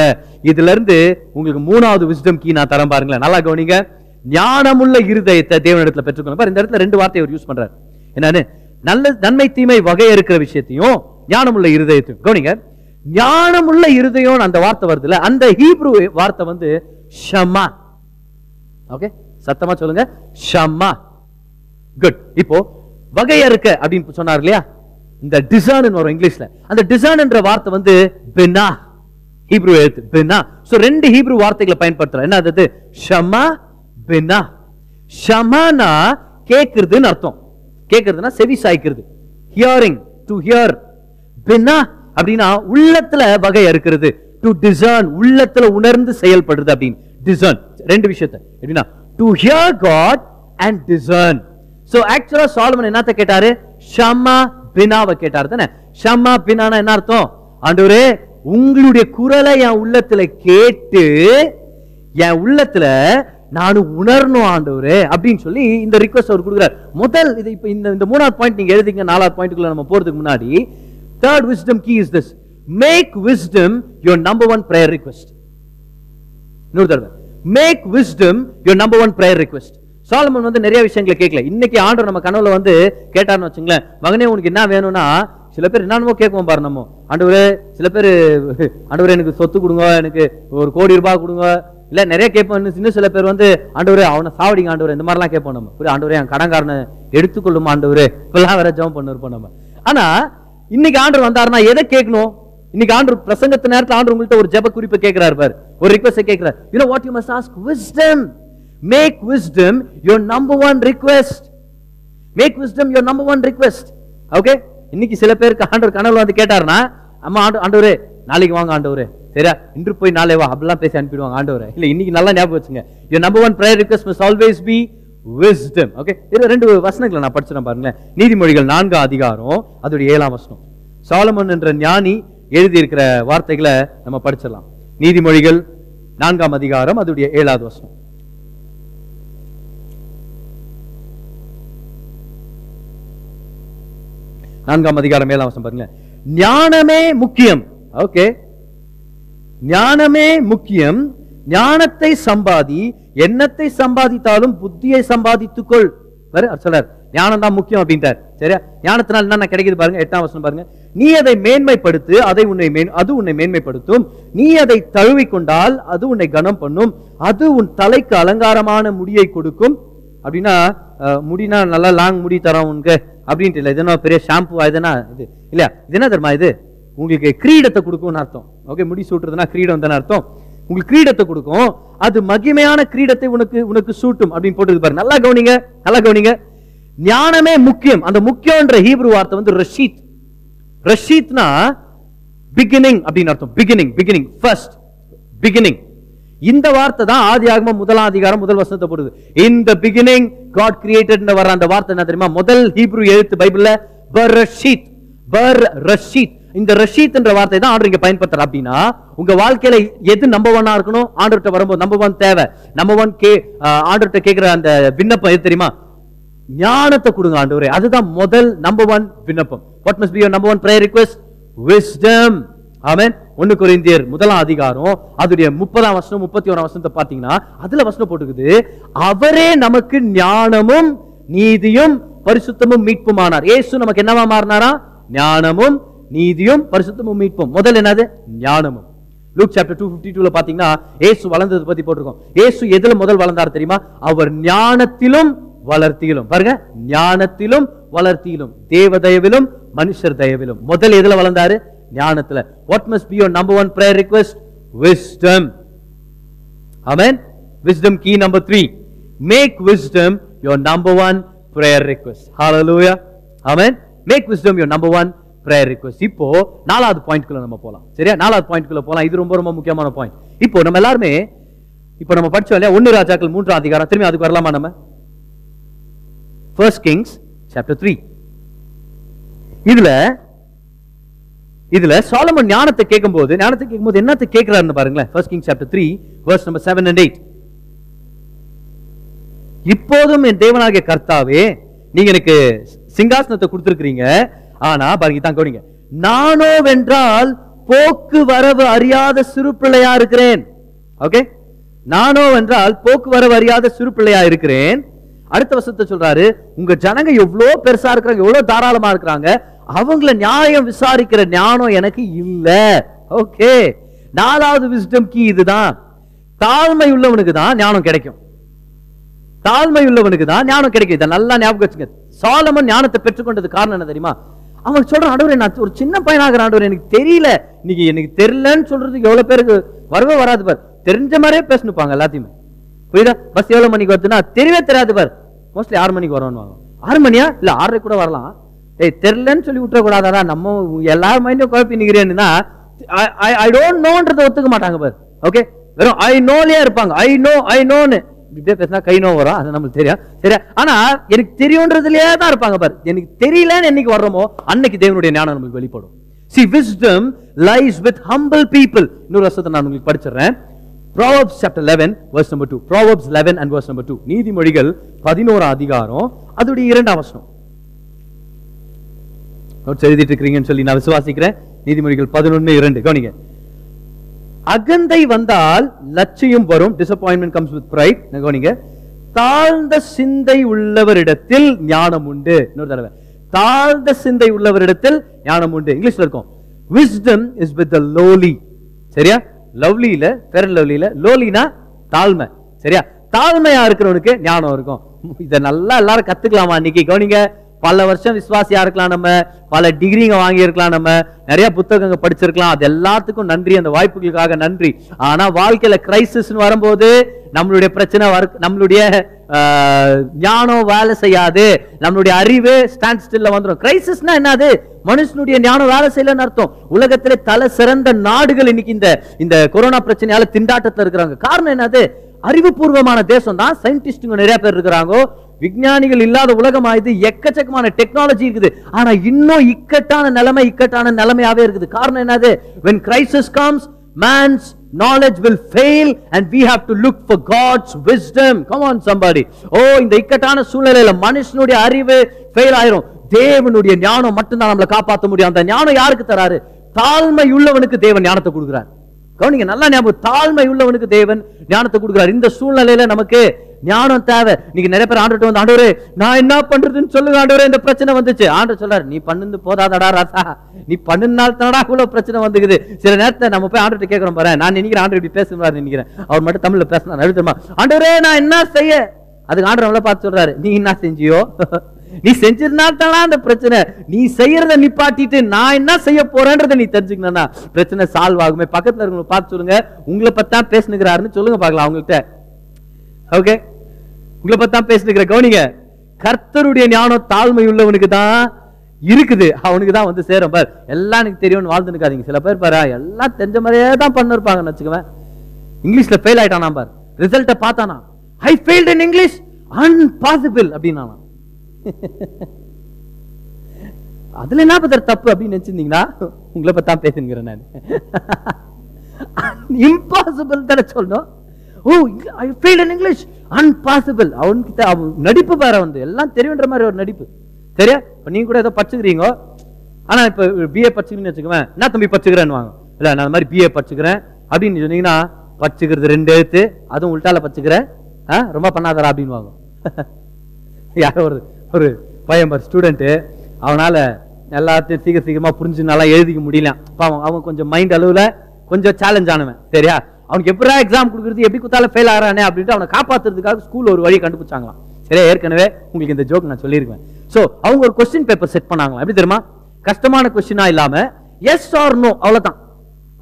இதுல இருந்து உங்களுக்கு மூணாவது விஸ்டம் கீ நான் தரம் பாருங்களேன். நல்லா கவனிங்க. ஞானமுள்ள இருதயத்தை தேவனிடத்துல பெற்றுக்கணும் பாரு இந்த இடத்துல ரெண்டு வார்த்தையை அவர் யூஸ் பண்றாரு. என்னன்னு? நல்ல நன்மை தீமை வகை இருக்கிற விஷயத்தையும் ஞானமுள்ள இருதயத்தையும். கவனிங்க. ஞானமுள்ள இருதயம் அந்த வார்த்தை வருதுல அந்த ஹீப்ரு வார்த்தை வந்து ஷமா ஓகே சத்தமா சொல்லுங்க. ஷம்மா. குட் இப்போ வகையறுக்க அப்படின்னு சொன்னார் இல்லையா? இந்த டிசைன் வரும் இங்கிலீஷ்ல. அந்த டிசைன் என்ற வார்த்தை வந்து பெனா ஹீப்ரு எழுத்து பெனா சோ ரெண்டு ஹீப்ரு வார்த்தைகளை பயன்படுத்துறோம். என்ன அது? ஷமா பெனா ஷமானா கேட்கறதுன்னு அர்த்தம். கேக்குறதுன்னா செவி சாய்க்கிறது. ஹியரிங் டு ஹியர் பெனா அப்படின்னா உள்ளத்துல வகை அறுக்கிறது. டு டிசர்ன் உள்ளத்துல உணர்ந்து செயல்படுறது அப்படின்னு. டிசர்ன் ரெண்டு விஷயத்தை. எப்படின்னா to hear God and discern so ஆக்சுவலா சாலமன் என்னத்த கேட்டாரு? ஷமா பினாவை கேட்டார். தானே? ஷம்மா பினானா என்ன அர்த்தம்? ஆண்டவரே உங்களுடைய குரலை என் உள்ளத்துல கேட்டு என் உள்ளத்துல நான் உணரணும் ஆண்டவரு அப்படின்னு சொல்லி இந்த ரிக்வஸ்ட் அவர் கொடுக்குறாரு. முதல் இது இப்ப இந்த இந்த மூணாவது பாயிண்ட் நீங்க எழுதிங்க நாலாவது பாயிண்ட்டுக்குள்ள நம்ம போறதுக்கு முன்னாடி third wisdom key is this make wisdom your number one prayer request இன்னொரு தடவை. Make wisdom your number one prayer request Solomon வந்து நிறைய விஷயங்களை கேட்கல. இன்னைக்கு ஆண்டவர் நம்ம கனவுல வந்து கேட்டார்னு வச்சுங்களேன். மகனே உனக்கு என்ன வேணும்னா சில பேர் என்னென்னமோ கேட்குவோம் பாரு நம்ம. ஆண்டவரே சில பேர் ஆண்டவரே எனக்கு சொத்து கொடுங்க எனக்கு ஒரு கோடி ரூபாய் கொடுங்க. இல்ல நிறைய கேட்போம். இன்னும் சில பேர் வந்து ஆண்டவரே அவனை சாவடிங்க ஆண்டவரே. இந்த மாதிரிலாம் கேட்போம் நம்ம. புரிய ஆண்டவரே என் கடங்காரனை எடுத்துக்கொள்ளும் ஆண்டவரே. இப்பெல்லாம் வேற ஜெபம் பண்ணிருப்போம் நம்ம. ஆனா இன்னைக்கு ஆண்டவர் வந்தாருன்னா எதை கேட்கணும்? இன்னைக்கு ஆண்டு பிரசங்கத்து நேரத்தில் ஆண்டு உங்கள்கிட்ட ஒரு ஜெப குறிப்பு கேட்கிறாரு பாரு. ஒரு ரிக்வஸ்ட் கேட்கிறார். You know what you must ask wisdom make wisdom your number one request. Make wisdom your number one request. Okay இன்னைக்கு சில பேருக்கு ஆண்டவர் கனவுல வந்து கேட்டாருன்னா அம்மா ஆண்டு ஆண்டவரே நாளைக்கு வாங்க ஆண்டவரே. சரியா? இன்று போய் நாளே வா. அப்படிலாம் பேசி அனுப்பிடுவாங்க ஆண்டவரே. இல்ல இன்னைக்கு நல்லா ஞாபகம் வச்சுங்க. Your number one prayer request must always be wisdom okay இது ரெண்டு வசனங்களை நான் படிச்சிடறேன் பாருங்களேன். நீதிமொழிகள் நான்காம் அதிகாரம் அதோடைய ஏழாம் வசனம். சாலமன் என்ற ஞானி எழுதியிருக்கிற வார்த்தைகளை நம்ம படிச்சிடலாம். நீதிமொழிகள் நான்காம் அதிகாரம் அதோடைய ஏழாவது வசனம். நான்காம் அதிகாரம் ஏழாம் வசம் பாருங்க ஞானமே முக்கியம். ஓகே ஞானமே முக்கியம். ஞானத்தை சம்பாதி எண்ணத்தை சம்பாதித்தாலும் புத்தியை சம்பாதித்துக்கொள். பாரு அவர் சொல்றார் ஞானம் தான் முக்கியம் அப்படின்ட்டார் சரியா? ஞானத்தினால் என்னென்ன கிடைக்குது பாருங்க? எட்டாம் வசனம் பாருங்க. நீ அதை மேன்மைப்படுத்து அதை உன்னை மேன் அது உன்னை மேன்மைப்படுத்தும். நீ அதை தழுவிக்கொண்டால் அது உன்னை கனம் பண்ணும் அது உன் தலைக்கு அலங்காரமான முடியை கொடுக்கும். அப்படின்னா முடினா நல்லா லாங் முடி தரோம் உனக்கு அப்படின்ட்டு இல்லை. இதனா பெரிய ஷாம்பு எதுனா இது இல்லையா? இது என்ன தெரியுமா இது? உங்களுக்கு கிரீடத்தை கொடுக்கும்னு அர்த்தம். ஓகே முடி சூட்டுறதுனா கிரீடம் தானே அர்த்தம். உங்களுக்கு கிரீடத்தை கொடுக்கும். அது மகிமையான கிரீடத்தை உனக்கு உனக்கு சூட்டும் அப்படின்னு போட்டு பாரு. நல்லா கவனிங்க நல்லா கவனிங்க. ஞானமே முக்கியம். அந்த முக்கியம்ன்ற ஹீப்ரு வார்த்தை வந்து ரஷீத். ரஷீத்னா பிகினிங் அப்படின்னு அர்த்தம். பிகினிங் பிகினிங் ஃபர்ஸ்ட் பிகினிங் இந்த வார்த்தை தான் ஆதி ஆகமம் முதலாம் அதிகாரம் முதல் வசனத்தை போடுது. இந்த பிகினிங் காட் கிரியேட்டட் வர அந்த வார்த்தை என்ன தெரியுமா? முதல் ஹீப்ரூ எழுத்து பைபிள்ல ரஷீத் பர் ரஷீத் இந்த ரஷீத் என்ற வார்த்தை தான் ஆண்டு இங்க பயன்படுத்துற அப்படின்னா உங்க வாழ்க்கையில எது நம்பர் ஒன்னா இருக்கணும்? ஆண்டர்கிட்ட வரும்போது நம்பர் ஒன் தேவை. நம்பர் ஒன் கே ஆண்டர்கிட்ட கேட்கிற அந்த விண்ணப்பம் எது தெரியுமா? ஞானத்தை கொடுங்க ஆண்டவரே. அதுதான் முதல் நம்பர் ஒன் விண்ணப்பம். What must be your number one prayer request wisdom amen ஒன்னு குறைந்தியர் முதலாம் அதிகாரம் அதுடைய முப்பதாம் வருஷம் முப்பத்தி ஓராம் வருஷத்தை பாத்தீங்கன்னா அதுல வசனம் போட்டுக்குது அவரே நமக்கு ஞானமும் நீதியும் பரிசுத்தமும் மீட்புமானார். ஏசு நமக்கு என்னவா மாறினாரா? ஞானமும் நீதியும் பரிசுத்தமும் மீட்பும். முதல் என்னது? ஞானமும். லூக் சாப்டர் டூ ஃபிஃப்டி டூல பாத்தீங்கன்னா ஏசு வளர்ந்தது பத்தி போட்டிருக்கோம். ஏசு எதுல முதல் வளர்ந்தார் தெரியுமா? அவர் ஞானத்திலும் வளர்த்தியிலும். பாருங்க ஞானத்திலும் வளர்த்தியிலும் தேவ தயவிலும் மனுஷர் தயவிலும். முதல் எதுல வளர்ந்தாரு? ஞானத்துல. What must be your number one prayer request wisdom amen wisdom key number three make wisdom your number one prayer request Hallelujah. Amen. Make wisdom your number one prayer request இப்போ நாலாவது பாயிண்ட்குள்ள நம்ம போலாம். சரியா? நாலாவது பாயிண்ட்குள்ள போலாம். இது ரொம்ப ரொம்ப முக்கியமான பாயிண்ட் இப்போ நம்ம எல்லாருமே இப்போ நம்ம படிச்சோம் இல்லையா? ஒன்னு ராஜாக்கள் மூன்றாம் அதிகாரம். திரும்பி அதுக்கு வரலாமா நம்ம? ஃபர்ஸ்ட் கிங்ஸ் சாப்டர் த்ரீ இதுல இதுல சாலமன் ஞானத்தை கேட்கும்போது ஞானத்தை கேட்கும்போது என்னத்தை கேட்கிறாருன்னு பாருங்களேன். First king chapter three verse number seven and eight இப்போதும் என் தேவனாகிய கர்த்தாவே நீங்க எனக்கு சிங்காசனத்தை கொடுத்திருக்கிறீங்க. ஆனா பாருங்க தான் கவனிங்க. நானோ வென்றால் போக்குவரவு அறியாத சிறு பிள்ளையா இருக்கிறேன். ஓகே நானோ வென்றால் போக்குவரவு அறியாத சிறு பிள்ளையா இருக்கிறேன். அடுத்த வசத்தை சொல்றாரு உங்க ஜனங்க எவ்வளவு பெருசா இருக்கிறாங்க எவ்வளவு தாராளமா இருக்கிறாங்க. அவங்கள நியாயம் விசாரிக்கிற ஞானம் எனக்கு இல்லை. ஓகே நாலாவது விஸ்டம் கீ இதுதான். தாழ்மை உள்ளவனுக்கு தான் ஞானம் கிடைக்கும். தாழ்மை உள்ளவனுக்கு தான் ஞானம் கிடைக்கும். இதை நல்லா ஞாபகம் வச்சுங்க. சாலமன் ஞானத்தை பெற்றுக்கொண்டது காரணம் என்ன தெரியுமா? அவன் சொல்ற ஆண்டவரே நான் ஒரு சின்ன பையனாகிற ஆண்டவர் எனக்கு தெரியல. இன்னைக்கு எனக்கு தெரியலன்னு சொல்றதுக்கு எவ்வளவு பேருக்கு வரவே வராது பார். தெரிஞ்ச மாதிரியே பேசணுப்பாங்க எல்லாத்தையுமே. புரியுதா? பஸ் எவ்வளவு மணிக்கு வருதுன்னா தெரியவே தெரியாது பார். மோஸ்ட்லி ஆறு மணிக்கு வரும்னு ஆறு மணியா? இல்ல ஆறரை கூட வரலாம். ஏய் தெரிலன்னு சொல்லி விட்டுறக்கூடாதா நம்ம எல்லார் மைண்டும் குழப்பி நிற்கிறேன்னா ஐ டோன்ட் நோன்றத ஒத்துக்க மாட்டாங்க பாரு. ஓகே வெறும் ஐ நோலேயே இருப்பாங்க. ஐ நோ ஐ நோன்னு இப்படியே பேசினா கை நோ வரும். அது நம்மளுக்கு தெரியும். சரியா? ஆனா எனக்கு தெரியுன்றதுலயே தான் இருப்பாங்க பாரு. எனக்கு தெரியலன்னு என்னைக்கு வர்றோமோ அன்னைக்கு தேவனுடைய ஞானம் நம்மளுக்கு வெளிப்படும். See wisdom lies with humble people இன்னொரு வருஷத்தை நான் உங்களுக்கு படிச்சிடுறேன். Proverbs chapter eleven verse number two Proverbs eleven and verse number two நீதிமொழிகள் பதினோரா அதிகாரம். அதோடைய இரண்டாம் வசனம். நோட்ஸ் எழுதிட்டு இருக்கீங்கன்னு சொல்லி நான் விசுவாசிக்கிறேன். நீதிமொழிகள் பதினொன்னு இரண்டு. கவனிங்க. அகந்தை வந்தால் லட்சியம் வரும். டிசப்பாயின்மெண்ட் கம்ஸ் வித் பிரைட் கவனிங்க. தாழ்ந்த சிந்தை உள்ளவரிடத்தில் ஞானம் உண்டு. இன்னொரு தடவை. தாழ்ந்த சிந்தை உள்ளவரிடத்தில் ஞானம் உண்டு. இங்கிலீஷ்ல இருக்கும். Wisdom is with the lowly. சரியா? லவ்லியில ஃபேர் லவ்லியில லோலினா தாழ்மை. சரியா? தாழ்மையா இருக்கிறவனுக்கு ஞானம் இருக்கும். இதை நல்லா எல்லாரும் கத்துக்கலாமா இன்னைக்கு? கவனிங்க. பல வருஷம் விசுவாசியா இருக்கலாம் நம்ம பல டிகிரிங்க வாங்கியிருக்கலாம் நம்ம நிறைய புத்தகங்க படிச்சிருக்கலாம். அது எல்லாத்துக்கும் நன்றி அந்த வாய்ப்புகளுக்காக நன்றி. ஆனா வாழ்க்கையில கிரைசிஸ் வரும்போது நம்மளுடைய பிரச்சனை வரு நம்மளுடைய ஞானம் வேலை செய்யாது. நம்மளுடைய அறிவு ஸ்டாண்ட் ஸ்டில்ல வந்துடும் கிரைசிஸ்னா என்னது? மனுஷனுடைய ஞானம் வேலை செய்யலன்னு அர்த்தம். உலகத்திலே தலை சிறந்த நாடுகள் இன்னைக்கு இந்த இந்த கொரோனா பிரச்சனையால திண்டாட்டத்தில் இருக்கிறாங்க. காரணம் என்னது? அறிவுபூர்வமான தேசம் தான் சயின்டிஸ்டுங்க நிறைய பேர் இருக்கிறாங்க விஞ்ஞானிகள் இல்லாத உலகம் ஆயுது எக்கச்சக்கமான டெக்னாலஜி இருக்குது. ஆனா இன்னும் இக்கட்டான நிலைமை இக்கட்டான நிலைமையாவே இருக்குது. காரணம் என்னது? When crisis comes man's knowledge will fail and we have to look for god's wisdom. Come on somebody. ஓ இந்த இக்கட்டான சூழ்நிலையில மனுஷனுடைய அறிவு ஃபெயில் ஆயிரும். தேவனுடைய ஞானம் மட்டும்தான் நம்மளை காப்பாற்ற முடியும். அந்த ஞானம் யாருக்கு தராரு? தாழ்மை உள்ளவனுக்கு தேவன் ஞானத்தை கொடுக்குறாரு. கவனிங்க நல்லா ஞாபகம். தாழ்மை உள்ளவனுக்கு தேவன் ஞானத்தை கொடுக்குறாரு. இந்த சூழ்நிலையில நமக்கு ஞானம் தேவை. நீங்க நிறைய பேர் ஆண்டுட்டு வந்து ஆண்டவரே நான் என்ன பண்றதுன்னு சொல்லுங்க ஆண்டவரே இந்த பிரச்சனை வந்துச்சு. ஆண்டு சொல்றாரு நீ பண்ணுந்து போதாதடா ராசா. நீ பண்ணுனால தானடா இவ்வளவு பிரச்சனை வந்துக்குது. சில நேரத்தை நம்ம போய் ஆண்டவர்கிட்ட கேட்கிறோம் பாரு. நான் நினைக்கிறேன் ஆண்டு இப்படி பேசுறாரு நினைக்கிறேன். அவர் மட்டும் தமிழ்ல பேசினா நடு ஆண்டவரே நான் என்ன செய்ய? அதுக்கு ஆண்டு நம்மள பார்த்து சொல்றாரு நீ என்ன செஞ்சியோ? நீ செஞ்சிருந்தால் அந்த பிரச்சனை. நீ செய்யறத நிப்பாட்டிட்டு நான் என்ன செய்ய போறேன்றத நீ தெரிஞ்சுக்கணும்னா பிரச்சனை சால்வ் ஆகுமே. பக்கத்துல இருக்கவங்க பார்த்து சொல்லுங்க. உங்களை பத்தா பேசுனுக்கிறாருன்னு சொல்லுங்க பார்க்கலாம் அவங்கள்ட்ட. ஓகே உங்களை பத்தா பேசுனுக்கிற கவனிங்க. கர்த்தருடைய ஞானம் தாழ்மை உள்ளவனுக்கு தான் இருக்குது. அவனுக்கு தான் வந்து சேரும். பார் எல்லாம் எனக்கு தெரியும்னு வாழ்ந்து இருக்காதீங்க சில பேர் பாரு எல்லாம் தெரிஞ்ச மாதிரியே தான் பண்ணிருப்பாங்கன்னு வச்சுக்கவேன். இங்கிலீஷ்ல ஃபெயில் ஆயிட்டானா பார். ரிசல்ட்டை பார்த்தானா ஐ ஃபெயில்ட் இன் இங்கிலீஷ் அன்பாசிபிள் அப்படின்னா அதுல என்ன பத்தர் தப்பு அப்படின்னு நினைச்சிருந்தீங்கன்னா உங்களை பத்தி தான் பேசுங்கிறேன் நான். இம்பாசிபிள் தானே சொல்லணும். ஓ ஐ ஃபெயில் இன் இங்கிலீஷ் அன்பாசிபிள் அவன்கிட்ட அவன் நடிப்பு பாரு வந்து. எல்லாம் தெரியுன்ற மாதிரி ஒரு நடிப்பு. சரியா? இப்போ நீங்க கூட ஏதோ படிச்சுக்கிறீங்க. ஆனா இப்ப பிஏ படிச்சுக்கிறீங்கன்னு வச்சுக்குவேன் என்ன தம்பி படிச்சுக்கிறேன்னு வாங்க இல்லை நான் அந்த மாதிரி பிஏ படிச்சுக்கிறேன். அப்படின்னு சொன்னீங்கன்னா படிச்சுக்கிறது ரெண்டு எழுத்து. அதுவும் உள்டால படிச்சுக்கிறேன். ஆ, ரொம்ப பண்ணாதரா அப்படின்னு வாங்க யாரோ ஒரு ஒரு பையன் ஸ்டூடெண்ட்டு அவனால் எல்லாத்தையும் சீக்கிரம் சீக்கிரமாக புரிஞ்சு நல்லா எழுதிக்க முடியல. பாவம் அவன் கொஞ்சம் மைண்ட் அளவில் கொஞ்சம் சேலஞ்ச் ஆனவன். சரியா? அவனுக்கு எப்படா எக்ஸாம் கொடுக்குறது எப்படி கொடுத்தாலும் ஃபெயில் ஆகிறானே அப்படின்ட்டு அவனை காப்பாத்துறதுக்காக ஸ்கூலில் ஒரு வழி கண்டுபிடிச்சாங்களாம். சரியா? ஏற்கனவே உங்களுக்கு இந்த ஜோக் நான் சொல்லியிருக்கேன். ஸோ அவங்க ஒரு கொஸ்டின் பேப்பர் செட் பண்ணாங்களாம். எப்படி தெரியுமா? கஷ்டமான கொஸ்டினாக இல்லாமல் எஸ் ஆர் நோ அவ்வளோதான்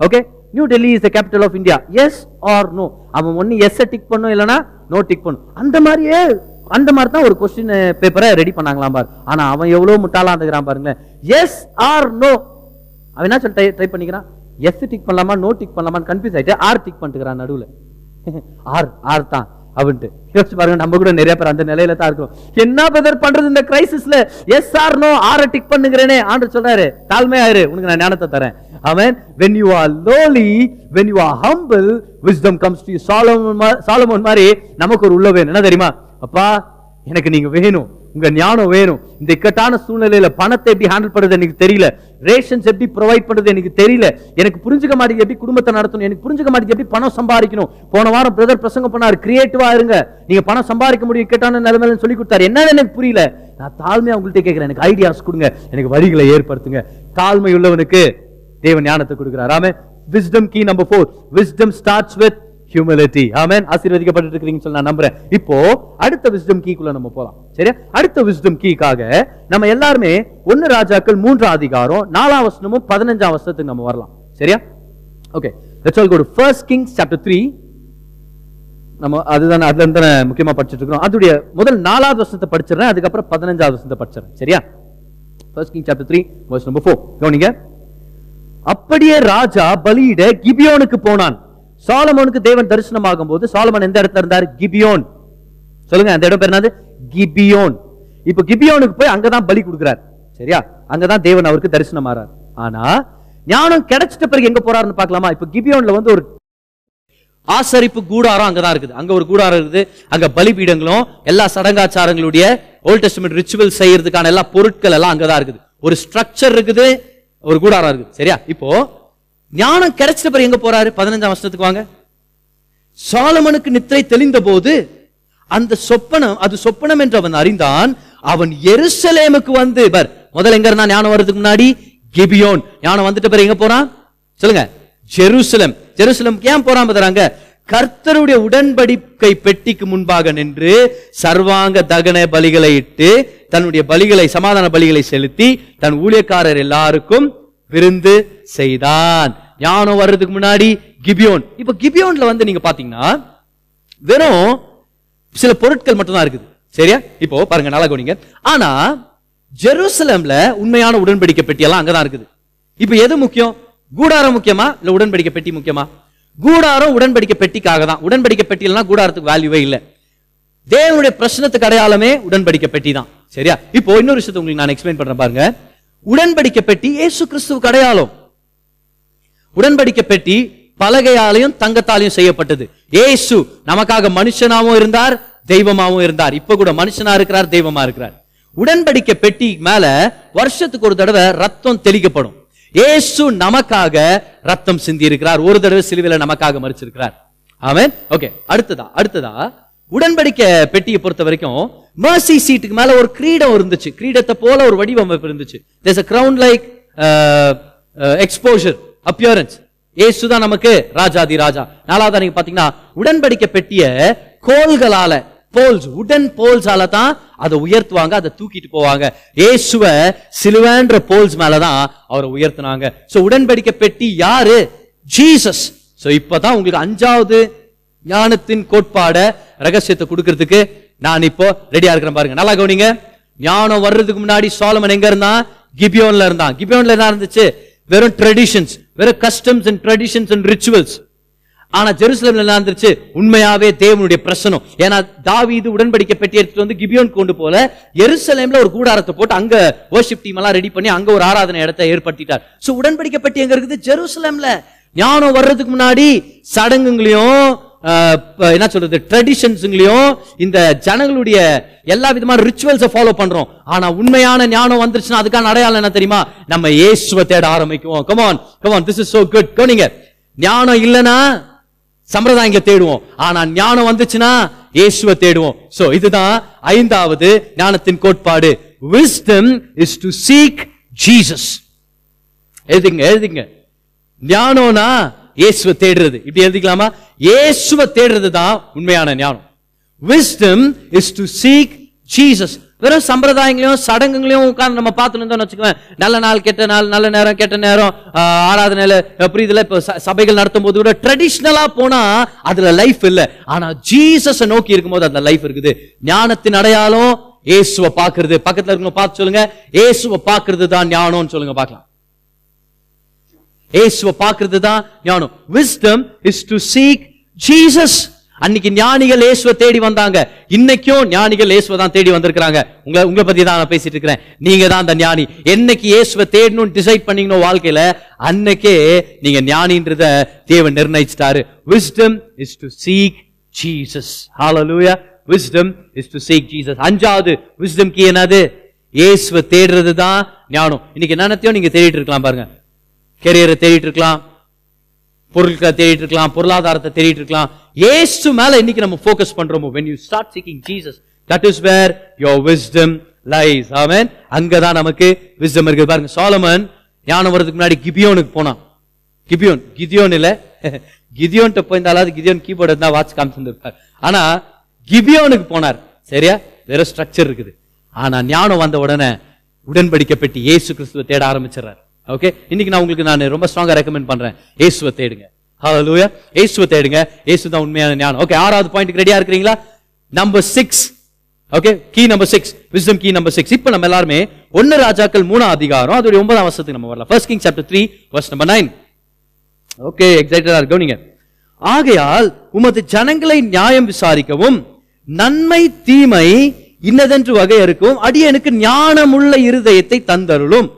okay New Delhi is the capital of India yes or no அவன் ஒன்று எஸ்ஸை டிக் பண்ணும் இல்லைனா நோ டிக் பண்ணும். அந்த மாதிரியே அந்த மாதிரி தான் ஒரு கொஸ்டின் பேப்பரை ரெடி பண்ணாங்களாம் பாரு. ஆனால் அவன் எவ்வளோ முட்டாளாக இருந்துக்கிறான் பாருங்களேன். எஸ் ஆர் நோ அவன் என்ன சொல்லி ட்ரை பண்ணிக்கிறான்? எஸ் டிக் பண்ணலாமா நோ டிக் பண்ணலாமான்னு கன்ஃபியூஸ் ஆயிட்டு ஆர் டிக் பண்ணிட்டுக்கிறான் நடுவில். ஆர் ஆர் தான் அப்படின்ட்டு. யோசிச்சு பாருங்க நம்ம கூட நிறைய பேர் அந்த நிலையில தான் இருக்கிறோம் என்ன பிரதர் பண்றது இந்த கிரைசிஸ்ல எஸ் ஆர் நோ ஆர டிக் பண்ணுகிறேனே. ஆண்டு சொல்றாரு தாழ்மையாயிரு உனக்கு நான் ஞானத்தை தரேன். அவன் when you are lowly when you are humble wisdom comes to you. Solomon மா- சாலமோன் மாதிரி நமக்கு ஒரு உள்ள வேணும். என்ன தெரியுமா? அப்பா எனக்கு நீங்க வேணும் உங்க ஞானம் வேணும். இந்த இக்கட்டான சூழ்நிலையில பணத்தை எப்படி ஹேண்டில் பண்றது எனக்கு தெரியல. ரேஷன்ஸ் எப்படி ப்ரொவைட் பண்றது எனக்கு தெரியல. எனக்கு புரிஞ்சுக்க மாட்டேங்குது எப்படி குடும்பத்தை நடத்தணும் எனக்கு புரிஞ்சுக்க மாட்டேங்குது எப்படி பணம் சம்பாதிக்கணும். போன வாரம் பிரதர் பிரசங்கம் பண்ணாரு கிரியேட்டிவா இருங்க. நீங்க பணம் சம்பாதிக்க முடியும் இக்கட்டான நிலைமையில சொல்லி கொடுத்தாரு. என்னன்னு எனக்கு புரியல. நான் தாழ்மையா உங்கள்கிட்ட கேட்கிறேன். எனக்கு ஐடியாஸ் கொடுங்க. எனக்கு வரிகளை ஏற்படுத்துங்க. தாழ்மை உள்ளவனுக்கு தேவன் ஞானத்தை கொடுக்கிறார். Amen wisdom key number four wisdom starts with humility amen ஆசீர்வதிக்கப்பட்டு இருக்கிறீங்கன்னு சொல்லி நான் நம்புறேன். இப்போ அடுத்த விஸ்டம் கீக்குள்ள நம்ம போலாம். சரியா? அடுத்த விஸ்டம் கீக்காக நம்ம எல்லாருமே ஒன்னு ராஜாக்கள் மூன்றாம் அதிகாரம் நாலாம் வசனமும் பதினஞ்சாம் வருஷத்துக்கு நம்ம வரலாம். சரியா? Okay let's all go to first Kings chapter three நம்ம அதுதான் அதுல இருந்து தானே முக்கியமா படிச்சிட்டு இருக்கிறோம். அதுடைய முதல் நாலாவது வருஷத்தை படிச்சிடுறேன். அதுக்கப்புறம் பதினஞ்சாவது வருஷத்தை படிச்சிடறேன். சரியா? First king chapter three verse number four கவனிங்க. அப்படியே ராஜா பலியிட கிபியோனுக்கு போனான். சாலமோனுக்கு தேவன் தரிசனமாகும் போது சாலமன் எந்த இடத்துல இருந்தார்? கிபியோன். சொல்லுங்க அந்த இடம் பேர் என்னது? கிபியோன். இப்ப கிபியோனுக்கு போய் அங்கதான் பலி கொடுக்குறார். சரியா? அங்கதான் தேவன் அவருக்கு தரிசனம் ஆறார் ஆனா ஞானம் கிடைச்சிட்ட பிறகு எங்க போறாருன்னு பார்க்கலாமா? இப்ப கிபியோன்ல வந்து ஒரு ஆசரிப்பு கூடாரம் அங்கதான் இருக்குது. அங்க ஒரு கூடாரம் இருக்குது. அங்க பலிபீடங்களும் எல்லா சடங்காச்சாரங்களுடைய ஓல்டெஸ்ட்மெண்ட் ரிச்சுவல் செய்யறதுக்கான எல்லா பொருட்கள் எல்லாம் அங்கதான் இருக்குது. ஒரு ஸ்ட்ரக்சர் இருக்குது ஒரு கூடாரம் இருக்குது. சரியா? இப்போ ஞானம் கிடைச்சிட்ட பிறகு எங்க போறாரு? பதினஞ்சாம் வருஷத்துக்கு வாங்க. சாலமனுக்கு நித்திரை தெளிந்த போது அந்த சொப்பனம் அது சொப்பனம் என்று அவன் அறிந்தான். அவன் எருசலேமுக்கு வந்து பர் முதல்ல எங்க இருந்தான்? ஞானம் வர்றதுக்கு முன்னாடி கிபியோன். ஞானம் வந்துட்ட பிறகு எங்க போறான்? சொல்லுங்க. ஜெருசலம். ஜெருசலம் ஏன் போறான் பதறாங்க? கர்த்தருடைய உடன்படிக்கை பெட்டிக்கு முன்பாக நின்று சர்வாங்க தகன பலிகளை இட்டு தன்னுடைய பலிகளை சமாதான பலிகளை செலுத்தி தன் ஊழியக்காரர் எல்லாருக்கும் விருந்து செய்தான். ஞானம் வர்றதுக்கு முன்னாடி கிபியோன். இப்போ கிபியோன்ல வந்து நீங்க பாத்தீங்கன்னா வெறும் சில பொருட்கள் மட்டும்தான் இருக்குது. சரியா? இப்போ பாருங்க நல்லா கவனிங்க. ஆனா ஜெருசலம்ல உண்மையான உடன்படிக்கை பெட்டி எல்லாம் அங்கதான் இருக்குது. இப்போ எது முக்கியம்? கூடாரம் முக்கியமா? இல்ல உடன்படிக்கை பெட்டி முக்கியமா? கூடாரம் உடன்படிக்கை பெட்டிக்காக தான். உடன்படிக்கை பெட்டி இல்லைன்னா கூடாரத்துக்கு வேல்யூவே இல்லை. தேவனுடைய பிரச்சனத்துக்கு அடையாளமே உடன்படிக்கை பெட்டி தான். சரியா? இப்போ இன்னொரு விஷயத்தை உங்களுக்கு நான் எக்ஸ்பிளைன் பண்றேன் பாருங்க. உடன்படிக்கை பெட்டி ஏசு கிறிஸ்துவுக்கு அடையாளம். உடன்படிக்கை பெட்டி பலகையாலையும் தங்கத்தாலையும் செய்யப்பட்டது. ஏசு நமக்காக மனுஷனாவும் இருந்தார் தெய்வமாவும் இருந்தார். இப்ப கூட மனுஷனா இருக்கிறார் தெய்வமா இருக்கிறார். உடன்படிக்கை பெட்டி மேல வருஷத்துக்கு ஒரு தடவை ரத்தம் தெளிக்கப்படும். ஏசு நமக்காக ரத்தம் சிந்தி இருக்கிறார் ஒரு தடவை சிலுவையில நமக்காக மறிச்சிருக்கிறார் அவன் ஓகே அடுத்ததா அடுத்ததா. உடன்படிக்கை பெட்டியை பொறுத்த வரைக்கும் மர்சி சீட்டுக்கு மேல ஒரு கிரீடம் இருந்துச்சு. கிரீடத்தை போல ஒரு வடிவமைப்பு இருந்துச்சு. கிரவுண்ட் லைக் எக்ஸ்போஷர் அப்பியரன்ஸ் ஏசு தான் நமக்கு ராஜாதி ராஜா. நாலாவது நீங்க பாத்தீங்கன்னா உடன்படிக்கை பெட்டிய கோல்களால போல்ஸ் உடன் போல்ஸால தான் அதை உயர்த்துவாங்க அதை தூக்கிட்டு போவாங்க. ஏசுவ சிலுவன்ற போல்ஸ் மேலதான் அவரை உயர்த்துனாங்க. சோ உடன்படிக்கை பெட்டி யாரு? ஜீசஸ் சோ இப்பதான் உங்களுக்கு அஞ்சாவது ஞானத்தின் கோட்பாட ரகசியத்தை கொடுக்கறதுக்கு நான் இப்போ ரெடியா இருக்கிறேன் பாருங்க. நல்லா கவனிங்க. ஞானம் வர்றதுக்கு முன்னாடி சோலமன் எங்க இருந்தான்? கிபியோன்ல இருந்தான். கிபியோன்ல என்ன இருந்துச்சு வெறும் ட்ரெடிஷன்ஸ் வெறும் customs and traditions and rituals ஆனா ஜெருசலேம்ல என்ன இருந்துச்சு உண்மையாவே தேவனுடைய பிரசனம். ஏன்னா தாவீது உடன்படிக்கை பெட்டி எடுத்துட்டு வந்து கிபியோன் கொண்டு போல எருசலேம்ல ஒரு கூடாரத்தை போட்டு அங்க ஓர்ஷிப் டீம் எல்லாம் ரெடி பண்ணி அங்க ஒரு ஆராதனை இடத்தை ஏற்படுத்திட்டார். சோ உடன்படிக்கை பெட்டி எங்க இருக்குது? ஜெருசலேம்ல. ஞானம் வர்றதுக்கு முன்னாடி சடங்குங்களையும் என்ன சொல்றது ட்ரெடிஷன்ஸுங்களையும் இந்த ஜனங்களுடைய எல்லா விதமான ரிச்சுவல்ஸை ஃபாலோ பண்றோம். ஆனா உண்மையான ஞானம் வந்துருச்சுன்னா அதுக்கான அடையாளம் என்ன தெரியுமா? நம்ம இயேசுவை தேட ஆரம்பிக்குவோம். Come on come on this is so good கவனிங்க ஞானம் இல்லைன்னா சம்பிரதாயங்களை தேடுவோம். ஆனா ஞானம் வந்துச்சுன்னா இயேசுவை தேடுவோம். சோ இதுதான் ஐந்தாவது ஞானத்தின் கோட்பாடு. Wisdom is to seek Jesus எழுதிங்க எழுதிங்க. ஞானம்னா இயேசுவை தேடுறது. இப்படி எழுதிக்கலாமா? இயேசுவை தேடுறது தான் உண்மையான ஞானம். Wisdom is to seek Jesus வெறும் சம்பிரதாயங்களையும் சடங்குகளையும் உட்கார்ந்து நம்ம பார்த்துட்டு இருந்தோம்னு வச்சுக்கோங்க நல்ல நாள் கெட்ட நாள் நல்ல நேரம் கெட்ட நேரம் ஆராதனையில புரியுதுல இப்ப ச- சபைகள் நடத்தும் போது கூட ட்ரெடிஷ்னலா போனா அதுல லைஃப் இல்ல. ஆனா ஜீசஸ் நோக்கி இருக்கும்போது அந்த லைஃப் இருக்குது. ஞானத்தின் அடையாளம் இயேசுவை பார்க்கறது. பக்கத்துல இருக்கவங்க பார்த்து சொல்லுங்க. இயேசுவை பார்க்கறது தான் ஞானம்னு சொல்லுங்க பார்க்கலாம். இயேசுவை பார்க்கறது தான் ஞானம். Wisdom is to seek Jesus அன்னைக்கு ஞானிகள் இயேசுவை தேடி வந்தாங்க. இன்னைக்கும் ஞானிகள் இயேசுவை தான் தேடி வந்திருக்கிறாங்க. உங்களை உங்களை பத்தி தான் நான் பேசிட்டு இருக்கிறேன். நீங்க தான் அந்த ஞானி. என்னைக்கு இயேசுவை தேடணும்னு டிசைட் பண்ணீங்கன்னோ வாழ்க்கையில அன்னைக்கே நீங்க ஞானின்றத தேவன் நிர்ணயிச்சிட்டாரு. Wisdom is to seek Jesus hallelujah. Wisdom is to seek Jesus அஞ்சாவது விஸ்டம் கீ என்னது? இயேசுவை தேடுறது தான் ஞானம். இன்னைக்கு என்னத்தையும் நீங்க தேடிட்டு இருக்கலாம் பாருங்க. கெரியரை தேடிட்டு இருக்கலாம் பொருட்களை தேடிட்டு இருக்கலாம் பொருளாதாரத்தை தேடிட்டு இருக்கலாம். ஏசு மேல இன்னைக்கு நம்ம ஃபோக்கஸ் பண்றோமோ? You start seeking seeking that is where your wisdom lies lies. Amen. அங்கதான் நமக்கு விஸ்டம் இருக்கு. பாருங்க சோலமன் ஞானம் வரதுக்கு முன்னாடி கிபியோனுக்கு போனான். கிபியோன் கிதியோன் இல்ல. கிதியோன்ட்ட போயிருந்தாலாவது கிதியோன் கீபோர்டு இருந்தா வாட்ச் காமிச்சிருந்திருப்பார். ஆனா கிபியோனுக்கு போனார். சரியா? வேற ஸ்ட்ரக்சர் இருக்குது. ஆனா ஞானம் வந்த உடனே உடன்படிக்கப்பட்டு பெட்டி இயேசு கிறிஸ்துவ தேட ஆரம்பிச்சிடறாரு. ஓகே இன்னைக்கு நான் உங்களுக்கு நான் ரொம்ப ஸ்ட்ராங்கா ரெக்கமெண்ட் பண்றேன். இயேசுவை தேடுங்க. ஹலோயா ஏசுவ தேடுங்க. ஏசு தான் உண்மையான ஞானம். ஓகே ஆறாவது பாயிண்ட்டுக்கு ரெடியா இருக்கிறீங்களா? Number six okay key number six wisdom key number six இப்போ நம்ம எல்லாருமே ஒன்னு ராஜாக்கள் மூணாம் அதிகாரம். அதோட ஒன்பதாம் வருஷத்துக்கு நம்ம வரலாம். First king chapter three verse number nine okay எக்ஸைட்டடா இருக்கவனிங்க ஆகையால் உமது ஜனங்களை நியாயம் விசாரிக்கவும் நன்மை தீமை இன்னதென்று வகையறுக்கவும் அடியனுக்கு ஞானமுள்ள இருதயத்தை தந்தருளும்.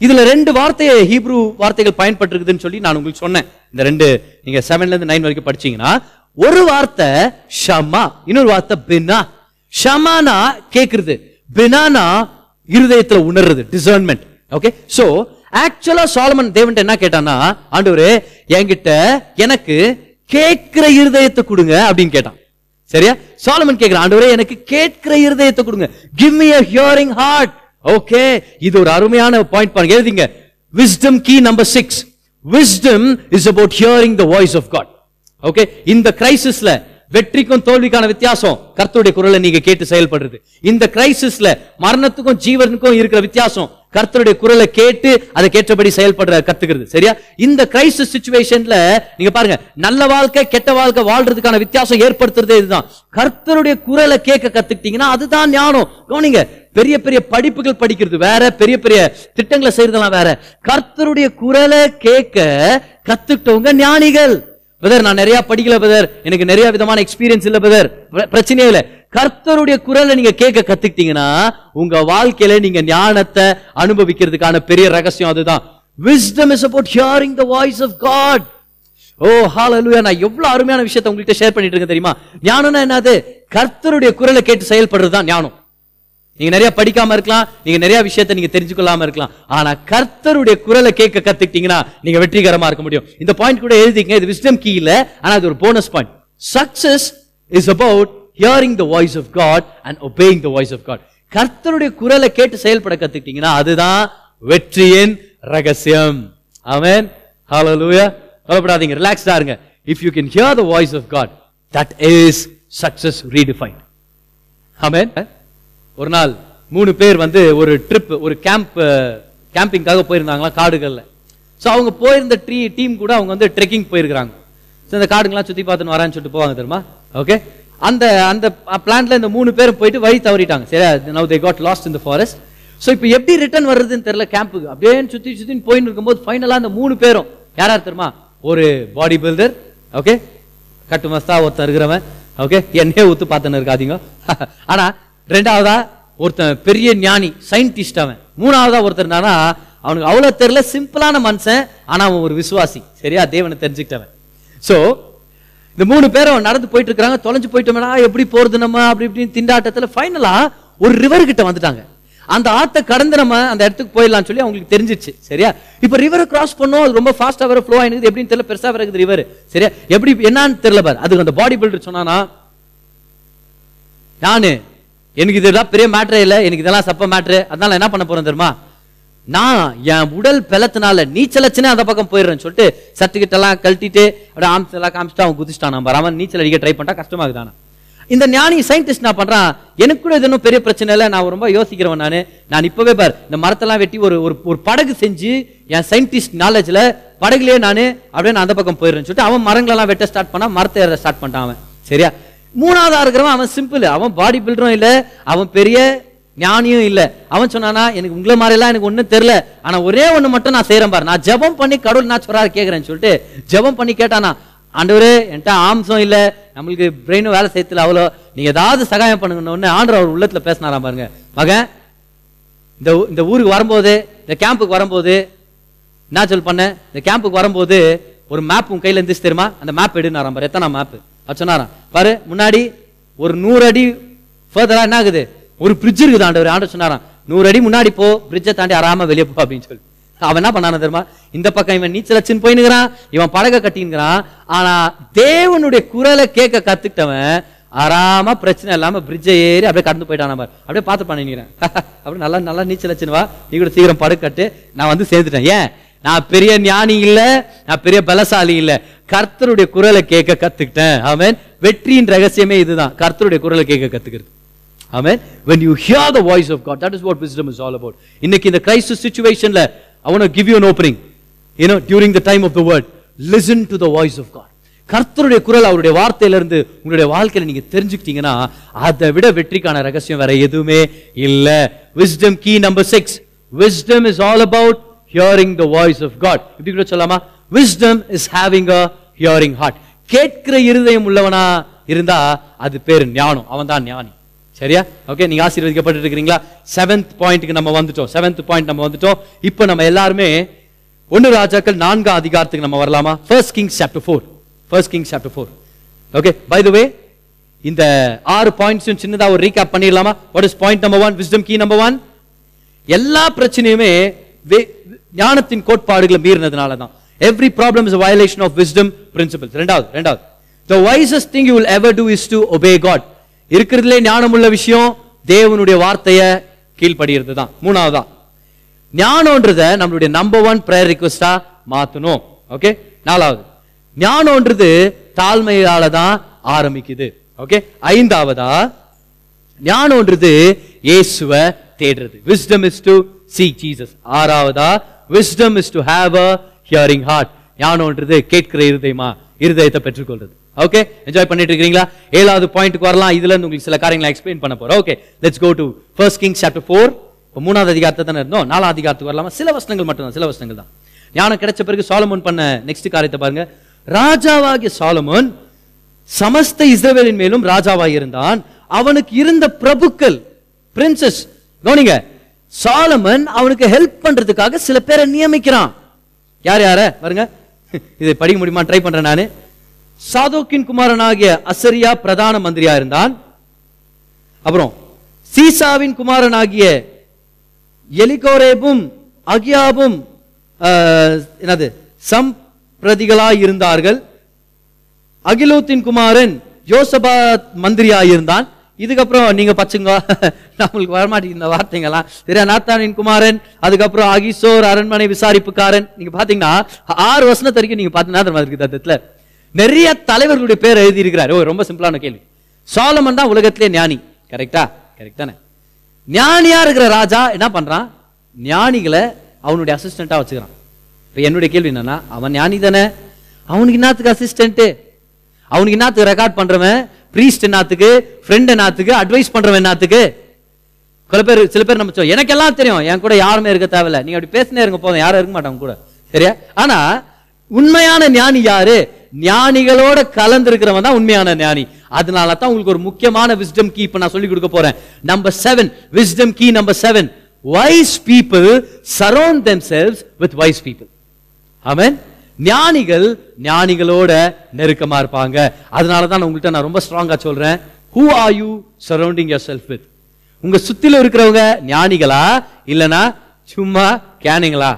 இதுல ரெண்டு வார்த்தையை ஹீப்ரூ வார்த்தைகள் பயன்பட்டிருக்குதுன்னு சொல்லி நான் உங்களுக்கு சொன்னேன். இந்த ரெண்டு நீங்க செவன்ல இருந்து நைன் வரைக்கும் படிச்சீங்கன்னா ஒரு வார்த்தை ஷமா இன்னொரு வார்த்தை பினா. ஷமானா கேக்குறது. பினானா இருதயத்துல உணர்றது டிசர்ன்மெண்ட் ஓகே சோ ஆக்சுவலா சாலமன் தேவன் என்ன கேட்டானா ஆண்டவரு என்கிட்ட எனக்கு கேட்கிற இருதயத்தை கொடுங்க அப்படின்னு கேட்டான். சரியா? சாலமன் கேக்குறான் ஆண்டவரே எனக்கு கேட்கிற இருதயத்தை கொடுங்க. Give me a hearing heart okay இது ஒரு அருமையான பாயிண்ட் பாருங்க. எழுதிங்க. Wisdom key number six wisdom is about hearing the voice of God okay இந்த கிரைசிஸ்ல வெற்றிக்கும் தோல்விக்கான வித்தியாசம் கர்த்தருடைய குரலை நீங்க கேட்டு செயல்படுறது. இந்த கிரைசிஸ்ல மரணத்துக்கும் ஜீவனுக்கும் இருக்கிற வித்தியாசம் கர்த்தருடைய குரலை கேட்டு அதை கேட்டபடி செயல்படுற கத்துக்கிறது. சரியா? இந்த கிரைசிஸ் சுச்சுவேஷன்ல நீங்க பாருங்க நல்ல வாழ்க்கை கெட்ட வாழ்க்கை வாழ்றதுக்கான வித்தியாசம் ஏற்படுத்துறதே இதுதான். கர்த்தருடைய குரலை கேட்க கத்துக்கிட்டீங்கன்னா அதுதான் ஞானம். கவனிங்க பெரிய பெரிய படிப்புகள் படிக்கிறது வேற பெரிய பெரிய திட்டங்களை செய்யறதெல்லாம் வேற. கர்த்தருடைய குரலை கேட்க கத்துக்கிட்டவங்க ஞானிகள். பிரதர் நான் நிறைய படிக்கல பிரதர். எனக்கு நிறைய விதமான எக்ஸ்பீரியன்ஸ் இல்ல பிரதர். பிரச்சனையே இல்ல. கர்த்தருடைய குரலை நீங்க கேட்க கத்துக்கிட்டீங்கன்னா உங்க வாழ்க்கையில நீங்க ஞானத்தை அனுபவிக்கிறதுக்கான பெரிய ரகசியம் அதுதான். Wisdom is about hearing the voice of God ஓ ஹalleluya நான் எவ்வளவு அருமையான விஷயத்தை உங்கள்கிட்ட ஷேர் பண்ணிட்டு இருக்கேன் தெரியுமா? ஞானம்னா என்னது? கர்த்தருடைய குரலை கேட்டு செயல்படுறது தான் ஞானம். நீங்க நிறைய படிக்காம இருக்கலாம் நீங்க நிறைய விஷயத்தை நீங்க தெரிஞ்சுக்கொள்ளாம இருக்கலாம். ஆனா கர்த்தருடைய குரலை கேட்க கத்துக்கிட்டீங்கன்னா நீங்க வெற்றிகரமா இருக்க முடியும். இந்த பாயிண்ட் கூட எழுதிங்க இது விஸ்டம் கீ இல்ல ஆனா அது ஒரு bonus point success is about hearing the voice of God and obeying the voice of God கர்த்தருடைய குரலை கேட்டு செயல்பட கத்துக்கிட்டீங்கன்னா அதுதான் வெற்றியின் ரகசியம். அவன் ஹலோ லூயா கவலைப்படாதீங்க ரிலாக்ஸ்டா இருங்க. If you can hear the voice of God that is success redefine amen ஒரு நாள் மூணு பேர் வந்து ஒரு ட்ரிப் ஒரு கேம்ப் கேம்பிங்காக போயிருந்தாங்களாம் காடுகளில். ஸோ அவங்க போயிருந்த ட்ரீ டீம் கூட அவங்க வந்து ட்ரெக்கிங் போயிருக்கிறாங்க. ஸோ இந்த காடுங்களாம் சுற்றி பார்த்துன்னு வரான்னு சொல்லிட்டு போவாங்க தெரியுமா? ஓகே அந்த அந்த பிளான்ல இந்த மூணு பேரும் போயிட்டு வழி தவறிட்டாங்க. சரியா? நவ் தே காட் லாஸ்ட் இந்த ஃபாரஸ்ட் ஸோ இப்போ எப்படி ரிட்டர்ன் வர்றதுன்னு தெரியல கேம்புக்கு அப்படியே சுற்றி சுற்றின்னு போயின்னு இருக்கும்போது ஃபைனலாக அந்த மூணு பேரும் யாரா தெரியுமா? ஒரு பாடி பில்டர் ஓகே கட்டு மஸ்தா ஒருத்தன் இருக்கிறவன் ஓகே என்னையே ஊத்து பார்த்துன்னு இருக்காதீங்க. ஆனால் ரெண்டாவதா ஒருத்தன் பெரிய ஞானி சயின்டிஸ்ட் அவன். மூணாவதா ஒருத்தர் என்னன்னா அவனுக்கு அவ்வளோ தெரியல சிம்பிளான மனுஷன் ஆனால் அவன் ஒரு விசுவாசி. சரியா? தேவனை தெரிஞ்சுக்கிட்டவன். ஸோ இந்த மூணு பேரும் நடந்து போயிட்டு இருக்காங்க தொலைஞ்சு போயிட்டோம்னா எப்படி போறது நம்ம அப்படி இப்படின்னு திண்டாட்டத்தில் ஃபைனலா ஒரு ரிவர் கிட்ட வந்துட்டாங்க. அந்த ஆத்தை கடந்து நம்ம அந்த இடத்துக்கு போயிடலாம்னு சொல்லி அவங்களுக்கு தெரிஞ்சிச்சு. சரியா? இப்போ ரிவரை கிராஸ் பண்ணோம் அது ரொம்ப ஃபாஸ்ட்டாக வர ஃப்ளோ ஆயிடுது எப்படின்னு தெரியல பெருசாக இருக்குது ரிவர் சரியா? எப்படி என்னன்னு தெரியல பாரு. அதுக்கு அந்த பாடி பில்டர் சொன்னானா நானு எனக்கு இதெல்லாம் பெரிய மேட்ரே இல்லை. எனக்கு இதெல்லாம் சப்ப மேட்ரு அதனால என்ன பண்ண போறேன் தெரியுமா? நான் என் உடல் பலத்தினால நீச்சலச்சுனே அந்த பக்கம் போயிடுறேன்னு சொல்லிட்டு சர்டிபிகேட் எல்லாம் கழட்டிட்டு அப்படியே ஆம்ஸ் எல்லாம் காமிச்சிட்டு அவன் குதிச்சிட்டான் நம்ம அவன் நீச்சல் அடிக்க ட்ரை பண்ணிட்டா கஷ்டமாகுதானா இந்த ஞானி சயின்டிஸ்ட் நான் பண்றான்? எனக்கு கூட இது பெரிய பிரச்சனை இல்லை. நான் ரொம்ப யோசிக்கிறவன் நான். நான் இப்பவே பார் இந்த மரத்தெல்லாம் வெட்டி ஒரு ஒரு ஒரு படகு செஞ்சு என் சயின்டிஸ்ட் நாலேஜ்ல படகுலயே நானு அப்படியே நான் அந்த பக்கம் போயிடுறேன்னு சொல்லிட்டு அவன் மரங்களெல்லாம் வெட்ட ஸ்டார்ட் பண்ணா மரத்தை ஏற ஸ்டார்ட் பண்ணிட்டான் அவன். சரியா? மூணாவதா இருக்கிறவன் அவன் சிம்பிள் அவன் பாடி பில்டரும் இல்லை அவன் பெரிய ஞானியும் இல்லை. அவன் சொன்னானா எனக்கு உங்களை மாதிரிலாம் எனக்கு ஒன்றும் தெரில ஆனா ஒரே ஒன்று மட்டும் நான் செய்யறேன் பாரு. நான் ஜெபம் பண்ணி கடவுள் நான் சொல்றாரு கேக்குறேன்னு சொல்லிட்டு ஜெபம் பண்ணி கேட்டானா ஆண்டவரு என்கிட்ட ஆம்சம் இல்லை. நம்மளுக்கு பிரெயினும் வேலை செய்யல அவ்வளோ. நீங்க ஏதாவது சகாயம் பண்ணுங்கன்னு ஆண்டவர் அவர் உள்ளத்தில் பேசினாராம் பாருங்க. மகன் இந்த ஊ- இந்த ஊருக்கு வரும்போது இந்த கேம்புக்கு வரும்போது என்ன சொல் பண்ண? இந்த கேம்புக்கு வரும்போது ஒரு மேப் உன் கையில் இருந்துச்சு தெரியுமா? அந்த மேப் எடுனாராம் பாரு. எத்தனை மேப்பு அது சொன்னாராம் பாரு முன்னாடி ஒரு நூறு அடி ஃபர்தரா என்ன ஆகுது? ஒரு பிரிட்ஜ் இருக்குது ஆண்டவர். ஆண்டவர் சொன்னாராம் நூறு அடி முன்னாடி போ பிரிட்ஜை தாண்டி அறாம வெளியே போ அப்படின்னு சொல்லி. அவன் என்ன பண்ணான தெரியுமா? இந்த பக்கம் இவன் நீச்சல் அச்சுன்னு போயினுக்கிறான் இவன் பழக கட்டினுக்கிறான் ஆனா தேவனுடைய குரலை கேட்க கத்துக்கிட்டவன் ஆறாம பிரச்சனை இல்லாம பிரிட்ஜை ஏறி அப்படியே கடந்து போயிட்டான் பாரு. அப்படியே பார்த்து பண்ணிக்கிறேன் அப்படியே நல்லா நல்லா நீச்சல் அச்சுன்னு வா நீ கூட சீக்கிரம் படுக்கட்டு நான் வந்து சேர்ந்துட்டேன். ஏன்? நான் பெரிய ஞானி இல்லை நான் பெரிய பலசாலி இல்லை. கர்த்தருடைய குரலை கேட்க கத்துக்கிட்டேன். அவன் வெற்றியின் ரகசியமே இதுதான். கர்த்தருடைய குரலை கேட்க கத்துக்கிறது. ஆமேன். When you hear the voice of God, that is what wisdom is all about. இன்னைக்கு இந்த கிரைஸ்ட் situationல I want to give you an opening. You know, during the time of the word, listen to the voice of God. கர்த்தருடைய குரல் அவருடைய வார்த்தையிலிருந்து உங்களுடைய வாழ்க்கையில நீங்க தெரிஞ்சுக்கிட்டீங்கன்னா அதை விட வெற்றிக்கான ரகசியம் வேற எதுவுமே இல்லை. Wisdom key number six wisdom is all about hearing the voice of God இப்படி கூட சொல்லலாமா? Wisdom is having a hearing heart கேட்கிற இருதயம் உள்ளவனா இருந்தா அது பேர் ஞானம். அவன் தான் ஞானி. சரியா? ஓகே நீங்க ஆசீர்வதிக்கப்பட்டு இருக்கிறீங்களா செவன்த் பாயிண்ட்க்கு நம்ம வந்துட்டோம். செவன்த் பாயிண்ட் நம்ம வந்துட்டோம். இப்போ நம்ம எல்லாருமே ஒன்னு ராஜாக்கள் நான்கு அதிகாரத்துக்கு நம்ம வரலாமா? First Kings chapter four first Kings chapter four okay by the way இந்த ஆறு பாயிண்ட்ஸும் சின்னதா ஒரு ரீகேப் பண்ணிடலாமா? What is point number one wisdom key number one எல்லா பிரச்சனையுமே வே- ஞானத்தின் கோட்பாடுகளை மீறினதுனால தான் every problem is violation of wisdom principles ரெண்டாவது ரெண்டாவது. The wisest thing you will ever do is to obey God இருக்கிறதுலே ஞானமுள்ள விஷயம் தேவனுடைய வார்த்தையை கீழ்ப்படிகிறது தான் மூணாவதா? ஞானம்ன்றத நம்மளுடைய நம்பர் ஒன் ப்ரேயர் ரிக்வஸ்டா மாத்தணும். ஓகே நாலாவது. ஞானம்ன்றது தாழ்மையால தான் ஆரம்பிக்குது. ஓகே ஐந்தாவதா? ஞானம்ன்றது இயேசுவ தேடுறது. Wisdom is to see Jesus ஆறாவதா? Wisdom is to have a hearing heart ஞானம்ன்றது கேட்கிற இருதயமா? இருதயத்தை பெற்றுக்கொள்றது. ஓகே என்ஜாய் பண்ணிட்டு இருக்கீங்களா ஏழாவது பாயிண்ட்டுக்கு வரலாம். இதுல இருந்து உங்களுக்கு சில காரியங்களை எக்ஸ்பிளைன் பண்ண போறோம். Okay let's go to first Kings chapter four இப்போ மூணாவது அதிகாரத்தை தானே இருந்தோம்? நாலாவது அதிகாரத்துக்கு வரலாமா? சில வசனங்கள் மட்டும் தான். சில வசனங்கள் தான். ஞானம் கிடைச்ச பிறகு சாலமோன் பண்ண நெக்ஸ்ட் காரியத்தை பாருங்க. ராஜாவாகிய சாலமோன் சமஸ்த இஸ்ரவேலின் மேலும் ராஜாவாக இருந்தான் அவனுக்கு இருந்த பிரபுக்கள் பிரின்சஸ் கவனிங்க சாலமன் அவனுக்கு ஹெல்ப் பண்றதுக்காக சில பேரை நியமிக்கிறான். யார் யார? பாருங்க. இதை படிக்க முடியுமா? ட்ரை பண்றேன் நானு. சாதோக்கின் குமாரனாகிய அசரியா பிரதான மந்திரியா இருந்தான். அப்புறம் சீசாவின் குமாரனாகிய எலிகோரேபும் அகியாபும் ஆஹ், என்னது சம்பிரதிகளாய் இருந்தார்கள். அகிலோத்தின் குமாரன் யோசபாத் மந்திரியாயிருந்தான் இதுக்கப்புறம் நீங்கள் பச்சுங்க. நம்மளுக்கு வரமாட்டேங்குது இந்த வார்த்தைங்கெல்லாம். சரியா நாத்தானின் குமாரன் அதுக்கப்புறம் அகிசோர் அரண்மனை விசாரிப்புக்காரன். நீங்கள் பார்த்தீங்கன்னா ஆறு வசனத்து வரைக்கும் நீங்கள் பாத்தீங்கன்னா மாதிரி இருக்குது தத்தத்துல நிறைய தலைவர்களுடைய பேர் எழுதி இருக்கிறார் ஓ ரொம்ப சிம்பிளான கேள்வி. சோலமன் தான் உலகத்திலே ஞானி. கரெக்டா கரெக்ட் தானே? ஞானியா இருக்கிற ராஜா என்ன பண்றான்? ஞானிகளை அவனுடைய அசிஸ்டண்டா வச்சுக்கிறான். இப்போ என்னுடைய கேள்வி என்னன்னா அவன் ஞானி தானே? அவனுக்கு என்னத்துக்கு அசிஸ்டன்ட்டு அவனுக்கு என்னத்துக்கு ரெக்கார்ட் பண்றவன்? ப்ரீஸ்ட் என்னத்துக்கு ஃப்ரெண்ட் என்னத்துக்கு அட்வைஸ் பண்றவன் என்னத்துக்கு? சில பேர் சில பேர் நம்ம எனக்கு எல்லாம் தெரியும் என் கூட யாருமே இருக்க தேவையில்ல. நீங்க அப்படி பேசினே இருங்க போதும் யாரும் இருக்க மாட்டாங்க கூட. சரியா? ஆனா உண்மையான ஞானி யாரு? ஞானிகளோட கலந்துருக்கிறவன் தான் உண்மையான ஞானி. அதனால தான் உங்களுக்கு ஒரு முக்கியமான விஸ்டம் கீ இப்போ நான் சொல்லி கொடுக்க போறேன். Number seven wisdom key number seven wise people surround themselves with wise people amen ஞானிகள் ஞானிகளோட நெருக்கமா இருப்பாங்க. அதனால தான் நான் உங்கள்கிட்ட நான் ரொம்ப ஸ்ட்ராங்கா சொல்றேன். Who are you surrounding yourself with உங்க சுத்தில இருக்கிறவங்க ஞானிகளா? இல்லனா சும்மா கேனிங்களா?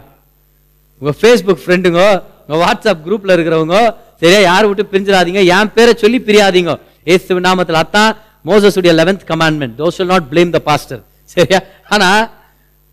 உங்க ஃபேஸ்புக் ஃப்ரெண்டுங்க உங்க வாட்ஸ்அப் குரூப்ல இருக்கிறவங்க சரியா? யார் விட்டு பிரிஞ்சிடாதீங்க. என் பேரை சொல்லி பிரியாதீங்க. ஏசு நாமத்தில் அத்தான் மோசஸுடைய eleventh commandment those will not blame the pastor சரியா? ஆனா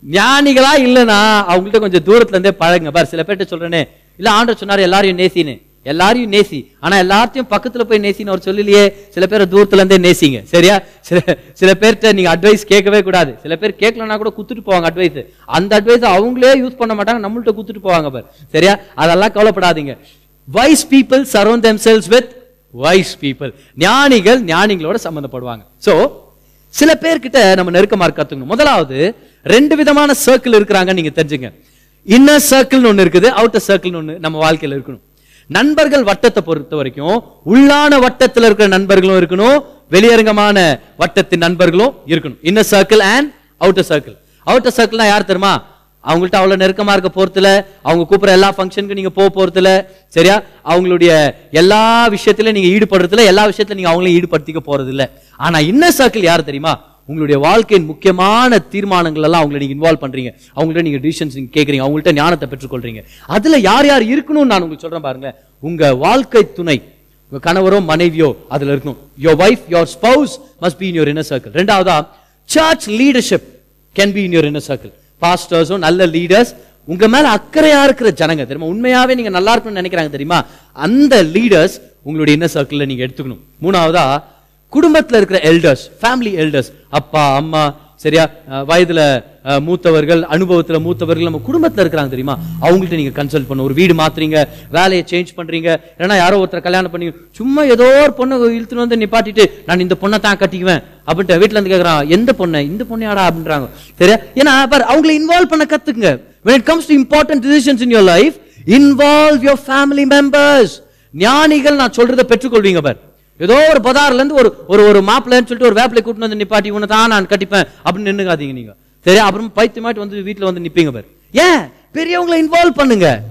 ஞானிகளா இல்லைனா அவங்கள்ட்ட கொஞ்சம் தூரத்துல இருந்தே பழகுங்க. பாரு சில பேர்ட்ட சொல்றேனே இல்ல ஆண்டவர் சொன்னார் எல்லாரையும் நேசின்னு. எல்லாரையும் நேசி. ஆனா எல்லாத்தையும் பக்கத்துல போய் நேசின்னு அவர் சொல்லலையே. சில பேரை தூரத்துல இருந்தே நேசிங்க. சரியா? சில சில பேர்கிட்ட நீங்க அட்வைஸ் கேட்கவே கூடாது. சில பேர் கேட்கலன்னா கூட குத்துட்டு போவாங்க அட்வைஸ் அந்த அட்வைஸ் அவங்களே யூஸ் பண்ண மாட்டாங்க நம்மள்ட்ட குத்துட்டு போவாங்க பார். சரியா? அதெல்லாம் கவலைப்படாதீங்க. Wise people surround themselves with wise people ஞானிகள் ஞானிகளோட சம்பந்தப்படுவாங்க சோ சில பேர்கிட்ட நம்ம நெருக்கமா இருக்க கத்துக்கணும். முதலாவது ரெண்டு விதமான சர்க்கிள் இருக்கிறாங்க நீங்க தெரிஞ்சுங்க. இன்னர் சர்க்கிள்னு ஒன்று இருக்குது அவுட்டர் சர்க்கிள்னு ஒன்று நம்ம வாழ்க்கையில் இருக்கணும். நண்பர்கள் வட்டத்தை பொறுத்த வரைக்கும் உள்ளான வட்டத்தில் இருக்கிற நண்பர்களும் இருக்கணும் வெளியரங்கமான வட்டத்தின் நண்பர்களும் இருக்கணும். Inner circle and outer circle outer சர்க்கிள்னா யார் தெரியுமா? அவங்கள்ட்ட அவ்வளோ நெருக்கமாக இருக்க போகிறதுல அவங்க கூப்பிட்ற எல்லா ஃபங்க்ஷனுக்கு நீங்கள் போக போகிறதுல சரியா? அவங்களுடைய எல்லா விஷயத்துலையும் நீங்கள் ஈடுபடுறதுல எல்லா விஷயத்திலும் நீங்கள் அவங்களையும் ஈடுபடுத்திக்க போகிறதில்ல ஆனால் ஆனா இன்னர் சர்க்கிள் யார் தெரியுமா? உங்களுடைய வாழ்க்கையின் முக்கியமான தீர்மானங்கள் எல்லாம் அவங்களை நீங்க இன்வால்வ் பண்றீங்க. அவங்கள்ட்ட நீங்க டிசிஷன்ஸ் நீங்க கேட்குறீங்க. அவங்கள்ட்ட ஞானத்தை பெற்றுக்கொள்றீங்க. அதுல யார் யார் இருக்கணும்னு நான் உங்களுக்கு சொல்றேன் பாருங்க உங்க வாழ்க்கை துணை உங்க கணவரோ மனைவியோ அதுல இருக்கணும். Your wife your spouse must be in your inner circle ரெண்டாவதா church leadership can be in your inner circle பாஸ்டர்ஸும் நல்ல லீடர்ஸ் உங்க மேல அக்கறையா இருக்கிற ஜனங்க தெரியுமா? உண்மையாவே நீங்க நல்லா இருக்கணும்னு நினைக்கிறாங்க தெரியுமா? அந்த லீடர்ஸ் உங்களுடைய இன்னர் சர்க்கிளில் நீங்க எடுத்துக்கணும். மூணாவதா குடும்பத்துல இருக்கிற எல்டர்ஸ் ஃபேமிலி எல்டர்ஸ் அப்பா அம்மா சரியா? வயதுல மூத்தவர்கள் அனுபவத்துல மூத்தவர்கள் நம்ம குடும்பத்துல இருக்கிறாங்க தெரியுமா? அவங்கள்ட்ட நீங்க கன்சல்ட் பண்ண ஒரு வீடு மாத்துறீங்க வேலையை சேஞ்ச் பண்றீங்க ஏன்னா யாரோ ஒருத்தர் கல்யாணம் பண்ணி சும்மா ஏதோ ஒரு பொண்ணை இழுத்துன்னு வந்து நிப்பாட்டிட்டு நான் இந்த பொண்ணை தான் கட்டிக்குவேன். அப்படின்ட்டு வீட்டுல இருந்து கேக்குறான் எந்த பொண்ணை? இந்த பொண்ணையாடா அப்படின்றாங்க. சரியா? ஏன்னா பாரு அவங்களை இன்வால்வ் பண்ண கத்துக்குங்க. When it comes to important decisions in your life involve your family members. ஞானிகள் நான் சொல்றதை பெற்றுக்கொள்வீங்க பார். ஏதோ ஒரு பதாரிலேருந்து ஒரு ஒரு ஒரு மாப்பிள்ளைன்னு சொல்லிட்டு ஒரு வேப்பிலை கூட்டின்னு வந்து நிப்பாட்டி உன்னை தான் நான் கட்டிப்பேன். அப்படின்னு நின்னுக்காதீங்க நீங்க. சரி அப்புறம் பைத்தியமாட்டி வந்து வீட்டில் வந்து நிப்பீங்க பாரு. ஏன்? பெரியவங்களை இன்வால்வ் பண்ணுங்க.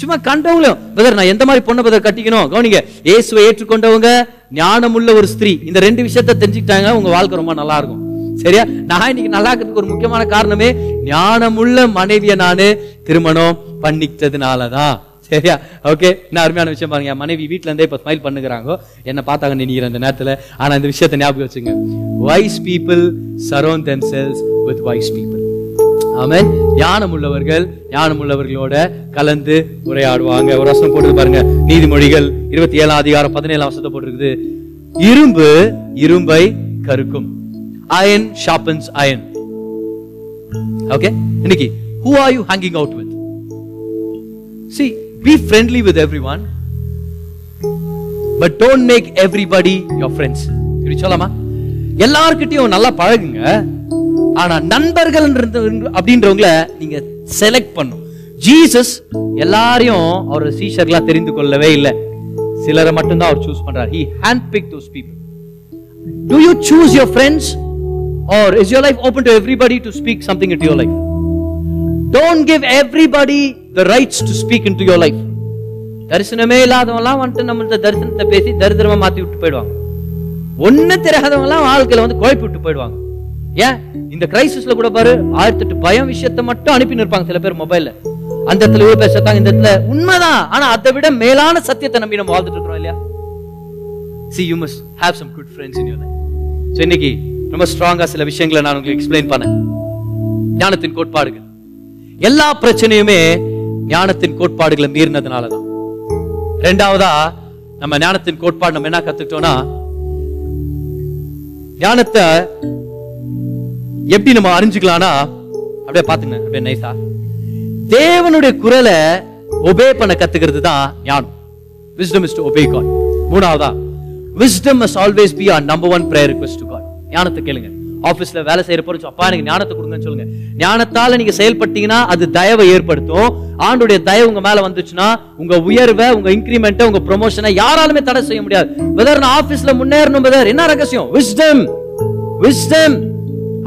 சும்மா கண்டவங்களும் பிரதர் நான் எந்த மாதிரி பொண்ணை பதர் கட்டிக்கணும்? கவனிங்க இயேசுவை ஏற்றுக்கொண்டவங்க ஞானமுள்ள ஒரு ஸ்திரீ. இந்த ரெண்டு விஷயத்தை தெரிஞ்சுக்கிட்டாங்க உங்க வாழ்க்கை ரொம்ப நல்லா இருக்கும் சரியா? நான் இன்னைக்கு நல்லா இருக்கிறதுக்கு ஒரு முக்கியமான காரணமே ஞானமுள்ள மனைவியை நானு திருமணம் பண்ணிக்கிட்டதுனாலதான். சரியா? ஓகே நான் அருமையான விஷயம் பாருங்க. என் மனைவி வீட்ல இருந்தே இப்ப ஸ்மைல் பண்ணுகிறாங்க. என்ன பார்த்தாங்க நினைக்கிற அந்த நேரத்துல. ஆனா இந்த விஷயத்தை ஞாபகம் வச்சுங்க. Wise people surround themselves with wise people ஆமே ஞானம் உள்ளவர்கள் ஞானம் உள்ளவர்களோட கலந்து உரையாடுவாங்க. ஒரு வசனம் போட்டு பாருங்க. நீதிமொழிகள் இருபத்தி ஏழாம் அதிகாரம் பதினேழாம் வசனத்தை போட்டிருக்குது. இரும்பு இரும்பை கருக்கும் அயன் ஷாப்பன்ஸ் அயன் ஓகே இன்னைக்கு who are you hanging out with see Be friendly with everyone. But don't make everybody your friends இப்படி சொல்லாமா எல்லார்கிட்டையும் நல்லா பழகுங்க ஆனா நண்பர்கள் அப்படின்றவங்கள நீங்க செலக்ட் பண்ணும் ஜீசஸ் எல்லாரையும் அவர் சீஷர்களா தெரிந்து கொள்ளவே இல்லை சிலரை மட்டும்தான் அவர் சூஸ் பண்றார் he hand pick those people to you choose your friends are is your life open to everybody to speak something it your life don't give everybody the rights to speak in to your life தரிசனமே இல்லாதவங்களாம் வந்துட்டு நம்மள்ட்ட தரிசனத்தை பேசி தரித்திரமா மாத்தி விட்டு போயிடுவாங்க. ஒண்ணு தெரியாதவங்களாம் வாழ்க்கையில வந்து குழப்பி விட்டு போயிடுவாங்க. ஏன்? இந்த கிரைசிஸ்ல கூட பாரு ஆயிரத்தி எட்டு பயம் விஷயத்தை மட்டும் அனுப்பி நிற்பாங்க சில பேர் மொபைல்ல அந்த இடத்துல இவ்வளவு பேர் செத்தாங்க இந்த இடத்துல. உண்மைதான். ஆனா அதை விட மேலான சத்தியத்தை நம்பி நம்ம வாழ்ந்துட்டு இருக்கிறோம் இல்லையா? See you must have some good friends in your life இன்னைக்கு ரொம்ப ஸ்ட்ராங்கா சில விஷயங்களை நான் உங்களுக்கு எக்ஸ்பிளைன் பண்ணேன். ஞானத்தின் கோட்பாடுகள். எல்லா பிரச்சனையுமே ஞானத்தின் கோட்பாடுகளை மீறினதுனால தான் ரெண்டாவதா நம்ம ஞானத்தின் கோட்பாடு நம்ம என்ன கத்துக்கிட்டோம்னா ஞானத்தை எப்படி நம்ம அறிஞ்சுக்கலாம்னா அப்படியே பாத்துங்க அப்படியே நைசா தேவனுடைய குரலை ஒபே பண்ண கத்துக்கிறது தான் ஞானம். Wisdom is to obey God மூணாவதா wisdom is always be our number one prayer request to God ஞானத்தை கேளுங்க. ஆபீஸ்ல வேலை செய்கிறப்போ அப்பா எனக்கு ஞானத்தை கொடுங்கன்னு சொல்லுங்க. ஞானத்தால நீங்க செயல்பட்டீங்கன்னா அது தயவை ஏற்படுத்தும். ஆண்டுடைய தயவு உங்க மேல வந்துச்சுன்னா உங்க உயர்வை உங்க இன்க்ரிமெண்ட்டை உங்க ப்ரொமோஷனை யாராலுமே தடை செய்ய முடியாது. வெதர் நான் ஆஃபீஸில் முன்னேறணும் வெதர் என்ன ரகசியம்? விஸ்டம் விஸ்டம்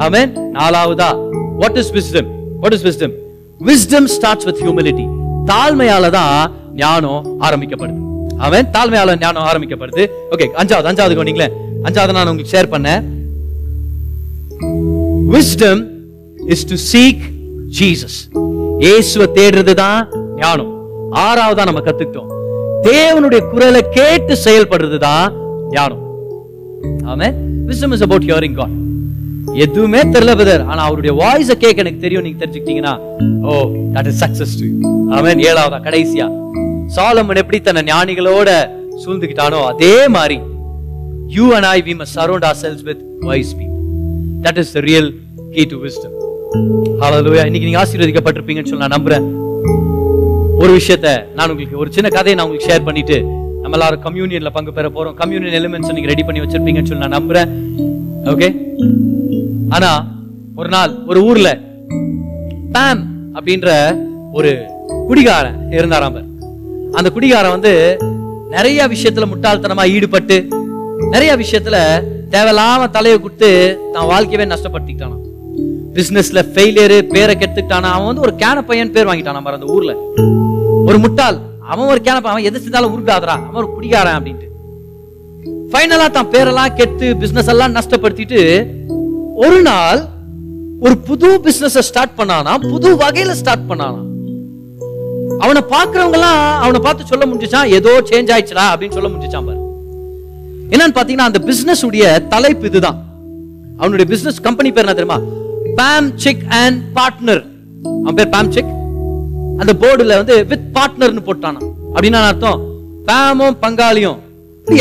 ஆமென் நாலாவதா? What is wisdom what is wisdom wisdom starts with humility தாழ்மையால தான் ஞானம் ஆரம்பிக்கப்படுது. அவன் தாழ்மையால ஞானம் ஆரம்பிக்கப்படுது. ஓகே அஞ்சாவது அஞ்சாவது கொண்டீங்களே அஞ்சாவது நான் உங்களுக்கு ஷேர் பண்ணேன். Wisdom is to seek Jesus இயேசுவை தேடுறது தான் ஞானம். ஆறாவதா நம்ம கத்துக்கிட்டோம். தேவனுடைய குரலை கேட்டு செயல்படுறது தான் ஞானம். ஆமே wisdom is about hearing God எதுவுமே தெரியல பிரதர் ஆனா அவருடைய வாய்ஸ கேட்க எனக்கு தெரியும். நீங்க தெரிஞ்சுக்கிட்டீங்கன்னா ஓ that is success to amen. ஏழாவதா கடைசியா. சாலமன் எப்படி தன்னை ஞானிகளோட சூழ்ந்துக்கிட்டானோ அதே மாதிரி you and I we must surround ourselves with wise people that is the real key to wisdom ஹalleluya இன்னைக்கு நீங்க ஆசீர்வதிக்கப்பட்டிருப்பீங்கன்னு சொல்லி நான் நம்புறேன். ஒரு விஷயத்த நான் உங்களுக்கு ஒரு சின்ன கதையை நான் உங்களுக்கு ஷேர் பண்ணிட்டு நம்ம எல்லாரும் கம்யூனியன்ல பங்கு பெற போறோம். கம்யூனியன் எலிமெண்ட்ஸ் நீங்க ரெடி பண்ணி வச்சிருப்பீங்கன்னு சொல்லி நான் நம்புறேன். ஓகே ஆனா ஒரு நாள் ஒரு ஊர்ல பேம் அப்படின்ற ஒரு குடிகாரன் இருந்தாராம் அந்த குடிகாரன் வந்து நிறைய விஷயத்துல முட்டாள்தனமா ஈடுபட்டு நிறைய விஷயத்துல தேவையில்லாம தலையை கொடுத்து தான் வாழ்க்கையவே நஷ்டப்படுத்திக்கிட்டானா பிசினஸ்ல ஃபெயிலியரு பேரை கெடுத்துக்கிட்டானா? அவன் வந்து ஒரு கேன பையன் பேர் வாங்கிட்டானா பாரு அந்த ஊர்ல. ஒரு முட்டாள். அவன் ஒரு கேன பையன். அவன் எது செஞ்சாலும் உருட்டாதரா அவன் ஒரு குடிகாரன் அப்படின்ட்டு. ஃபைனலா தான் பேரெல்லாம் கெட்டு பிசினஸ் எல்லாம் நஷ்டப்படுத்திட்டு ஒரு நாள் ஒரு புது பிசினஸ் ஸ்டார்ட் பண்ணானா புது வகையில ஸ்டார்ட் பண்ணானா அவனை பாக்குறவங்க எல்லாம் அவனை பார்த்து சொல்ல முடிஞ்சுச்சான் ஏதோ சேஞ்ச் ஆயிடுச்சுடா அப்படின்னு சொல்ல முடிஞ்சுச்சான் பாரு. என்னன்னு பாத்தீங்கன்னா அந்த பிசினஸ் உடைய தலைப்பு இதுதான். அவனுடைய பிசினஸ் கம்பெனி பேர் என்ன தெரியுமா? பாம் செக் அண்ட் பார்ட்னர் அவன் பேர் பாம் செக் அந்த போர்டுல வந்து வித் பார்ட்னர்னு போட்டானா. அப்படின்னா அர்த்தம்? பாமும் பங்காளியும்.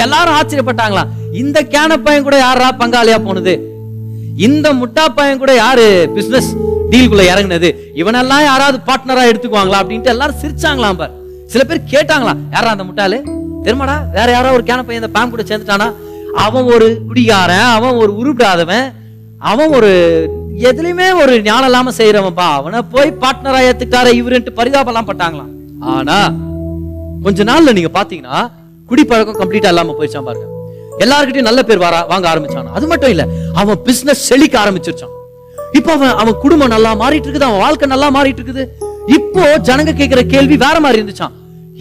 எல்லாரும் ஆச்சரியப்பட்டாங்களா இந்த கேன பையன் கூட யாரா பங்காளியா போனது? இந்த முட்டா பையன் கூட யாரு? பிசினஸ் டீலுக்குள்ள இறங்குனது. இவனெல்லாம் யாராவது பார்ட்னரா எடுத்துக்குவாங்களா? அப்படின்ட்டு எல்லாரும் சிரிச்சாங்களாம் பார். சில பேர் கேட்டாங்களாம் யாரா அந்த முட்டாளு? தெரியுமாடா? வேற யாரோ ஒரு கேன பையன் இந்த பேம் கூட சேர்ந்துட்டானா? அவன் ஒரு குடிகாரன் அவன் ஒரு உருப்பிடாதவன் அவன் ஒரு எதுலையுமே ஒரு ஞானம் இல்லாம செய்யறவன்பா அவனை போய் பார்ட்னரா ஏத்துக்கிட்டார இவருன்ட்டு பரிதாபம்லாம் பட்டாங்களாம். ஆனா கொஞ்ச நாள்ல நீங்க பாத்தீங்கன்னா குடிப்பழக்கம் கம்ப்ளீட்டா இல்லாம போயிடுச்சான் பாருங்க. எல்லாருக்கிட்டையும் நல்ல பேர் வர வாங்க ஆரம்பிச்சான். அது மட்டும் இல்ல அவன் பிசினஸ் செழிக்க ஆரம்பிச்சிருச்சான். இப்போ அவன் அவன் குடும்பம் நல்லா மாறிட்டு இருக்குது அவன் வாழ்க்கை நல்லா மாறிட்டு இருக்குது இப்போ ஜனங்க கேட்கிற கேள்வி வேற மாதிரி இருந்துச்சான்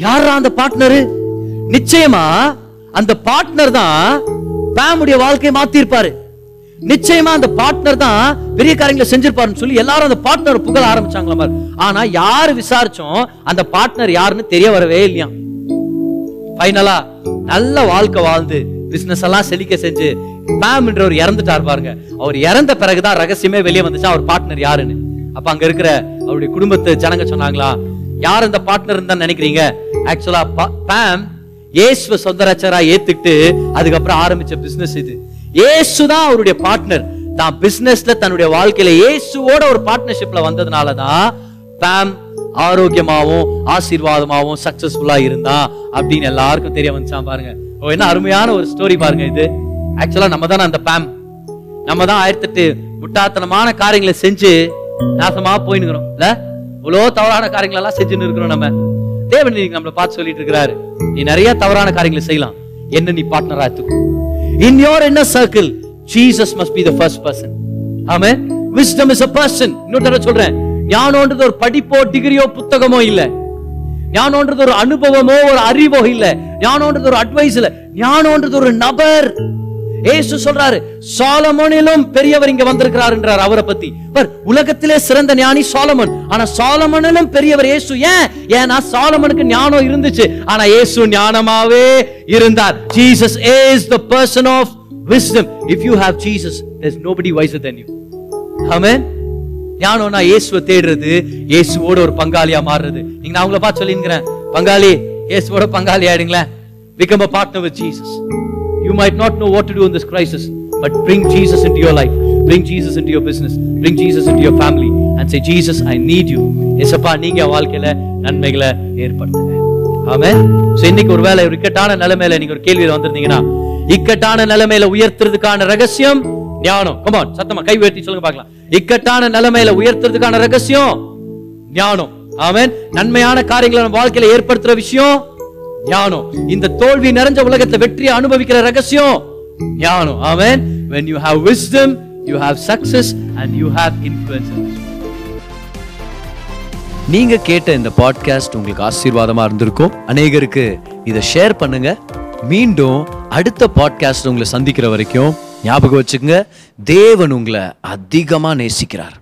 யாரா அந்த பார்ட்னரு நிச்சயமா அந்த பார்ட்னர் தான் பேமுடைய வாழ்க்கையை மாத்திருப்பாரு. நிச்சயமா அந்த பார்ட்னர் தான் பெரிய காரியங்களை செஞ்சிருப்பாருன்னு சொல்லி எல்லாரும் அந்த பார்ட்னர் புகழ ஆரம்பிச்சாங்களா மாதிரி ஆனா யாரு விசாரிச்சோம் அந்த பார்ட்னர் யாருன்னு தெரிய வரவே இல்லையா. ஃபைனலா நல்ல வாழ்க்கை வாழ்ந்து பிசினஸ் எல்லாம் செழிக்க செஞ்சு மேம்ன்றவர் இறந்துட்டார் பாருங்க. அவர் இறந்த பிறகுதான் ரகசியமே வெளியே வந்துச்சு அவர் பார்ட்னர் யாருன்னு. அப்ப அங்க இருக்கிற அவருடைய குடும்பத்து ஜனங்க சொன்னாங்களா யார் இந்த பார்ட்னர் தான் நினைக்கிறீங்க? ஆக்சுவலா பேம் இயேசுவ சொந்தராச்சரா ஏத்துக்கிட்டு அதுக்கப்புறம் ஆரம்பிச்ச பிசினஸ் இது. இயேசு தான் அவருடைய பார்ட்னர் தான் பிசினஸ்ல தன்னுடைய வாழ்க்கையில இயேசுவோட ஒரு பார்ட்னர்ஷிப்ல வந்ததுனாலதான் பேம் ஆரோக்கியமாகவும் ஆசீர்வாதமாகவும் சக்சஸ்ஃபுல்லா இருந்தா அப்படின்னு எல்லாருக்கும் தெரிய வந்துச்சான் பாருங்க. ஓ என்ன அருமையான ஒரு ஸ்டோரி பாருங்க இது. ஆக்சுவலா நம்ம தானே அந்த பேம் நம்ம தான் ஆயிரத்தி எட்டு முட்டாத்தனமான காரியங்களை செஞ்சு நாசமா இருக்கிறோம் இல்ல? இவ்வளோ தவறான காரியங்களெல்லாம் செஞ்சுன்னு இருக்கிறோம் நம்ம. தேவன் நீங்க நம்மளை பார்த்து சொல்லிட்டு இருக்கிறாரு நீ நிறைய தவறான காரியங்களை செய்யலாம். என்ன நீ பார்ட்னரா எடுத்துக்கோ. இன் யோர் என்ன circle Jesus must be the first person ஆமே விஸ்டம் இஸ் அ பர்சன் இன்னொரு தடவை சொல்றேன். ஞானம்ன்றது ஒரு படிப்போ டிகிரியோ புத்தகமோ இல்ல. ஞானம்ன்றது ஒரு அனுபவமோ ஒரு அறிவோ இல்ல. ஞானம்ன்றது ஒரு அட்வைஸ் இல்ல. ஞானம்ன்றது ஒரு நபர். ஏசு சொல்றாரு சாலமோனிலும் பெரியவர் இங்க வந்திருக்கிறாருன்றார் அவரை பத்தி. பார், உலகத்திலே சிறந்த ஞானி சாலமன். ஆனா சாலமனிலும் பெரியவர் இயேசு ஏன்? ஏன்னா சாலமனுக்கு ஞானம் இருந்துச்சு. ஆனா இயேசு ஞானமாவே இருந்தார். Jesus is the person of wisdom if you have Jesus there's nobody wise then you amen? ஞானம்னா இயேசுவை தேடுறது இயேசுவோட ஒரு பங்காளியா மாறுறது. நீங்க நான் உங்களை பார்த்து சொல்லிங்கிறேன் பங்காளி இயேசுவோட பங்காளி ஆயிடுங்களேன். Become a partner with jesus. You might not know what to do in this crisis but bring jesus into your life. Bring jesus into your business. Bring jesus into your family and say jesus i need you. ஏசப்பா நீங்க என் வாழ்க்கையில நன்மைகளை ஏற்படுத்துங்க. ஆமே so இன்னைக்கு ஒருவேளை ஒரு இக்கட்டான நிலைமையில நீங்க ஒரு கேள்வியில வந்திருந்தீங்கன்னா இக்கட்டான நிலைமையில உயர்த்துறதுக்கான ரகசியம் ஞானம். கமான் சத்தமா கை உயர்த்தி சொல்லுங்க பார்க்கலாம். இக்கட்டான நிலைமையில உயர்த்துறதுக்கான ரகசியம் ஞானம். ஆமேன். நன்மையான காரியங்களை நம்ம வாழ்க்கையில ஏற்படுத்துற விஷயம் ஞானம். இந்த தோல்வி நிறைஞ்ச உலகத்தை வெற்றியை அனுபவிக்கிற ரகசியம் ஞானம். ஆமென் when you have wisdom you have success and you have influence. நீங்க கேட்ட இந்த பாட்காஸ்ட் உங்களுக்கு ஆசீர்வாதமா இருந்திருக்கும். அநேகருக்கு இதை ஷேர் பண்ணுங்க. மீண்டும் அடுத்த பாட்காஸ்ட் உங்களை சந்திக்கிற வரைக்கும் ஞாபகம் வச்சுக்கோங்க. தேவன் உங்களை அதிகமா நேசிக்கிறார்.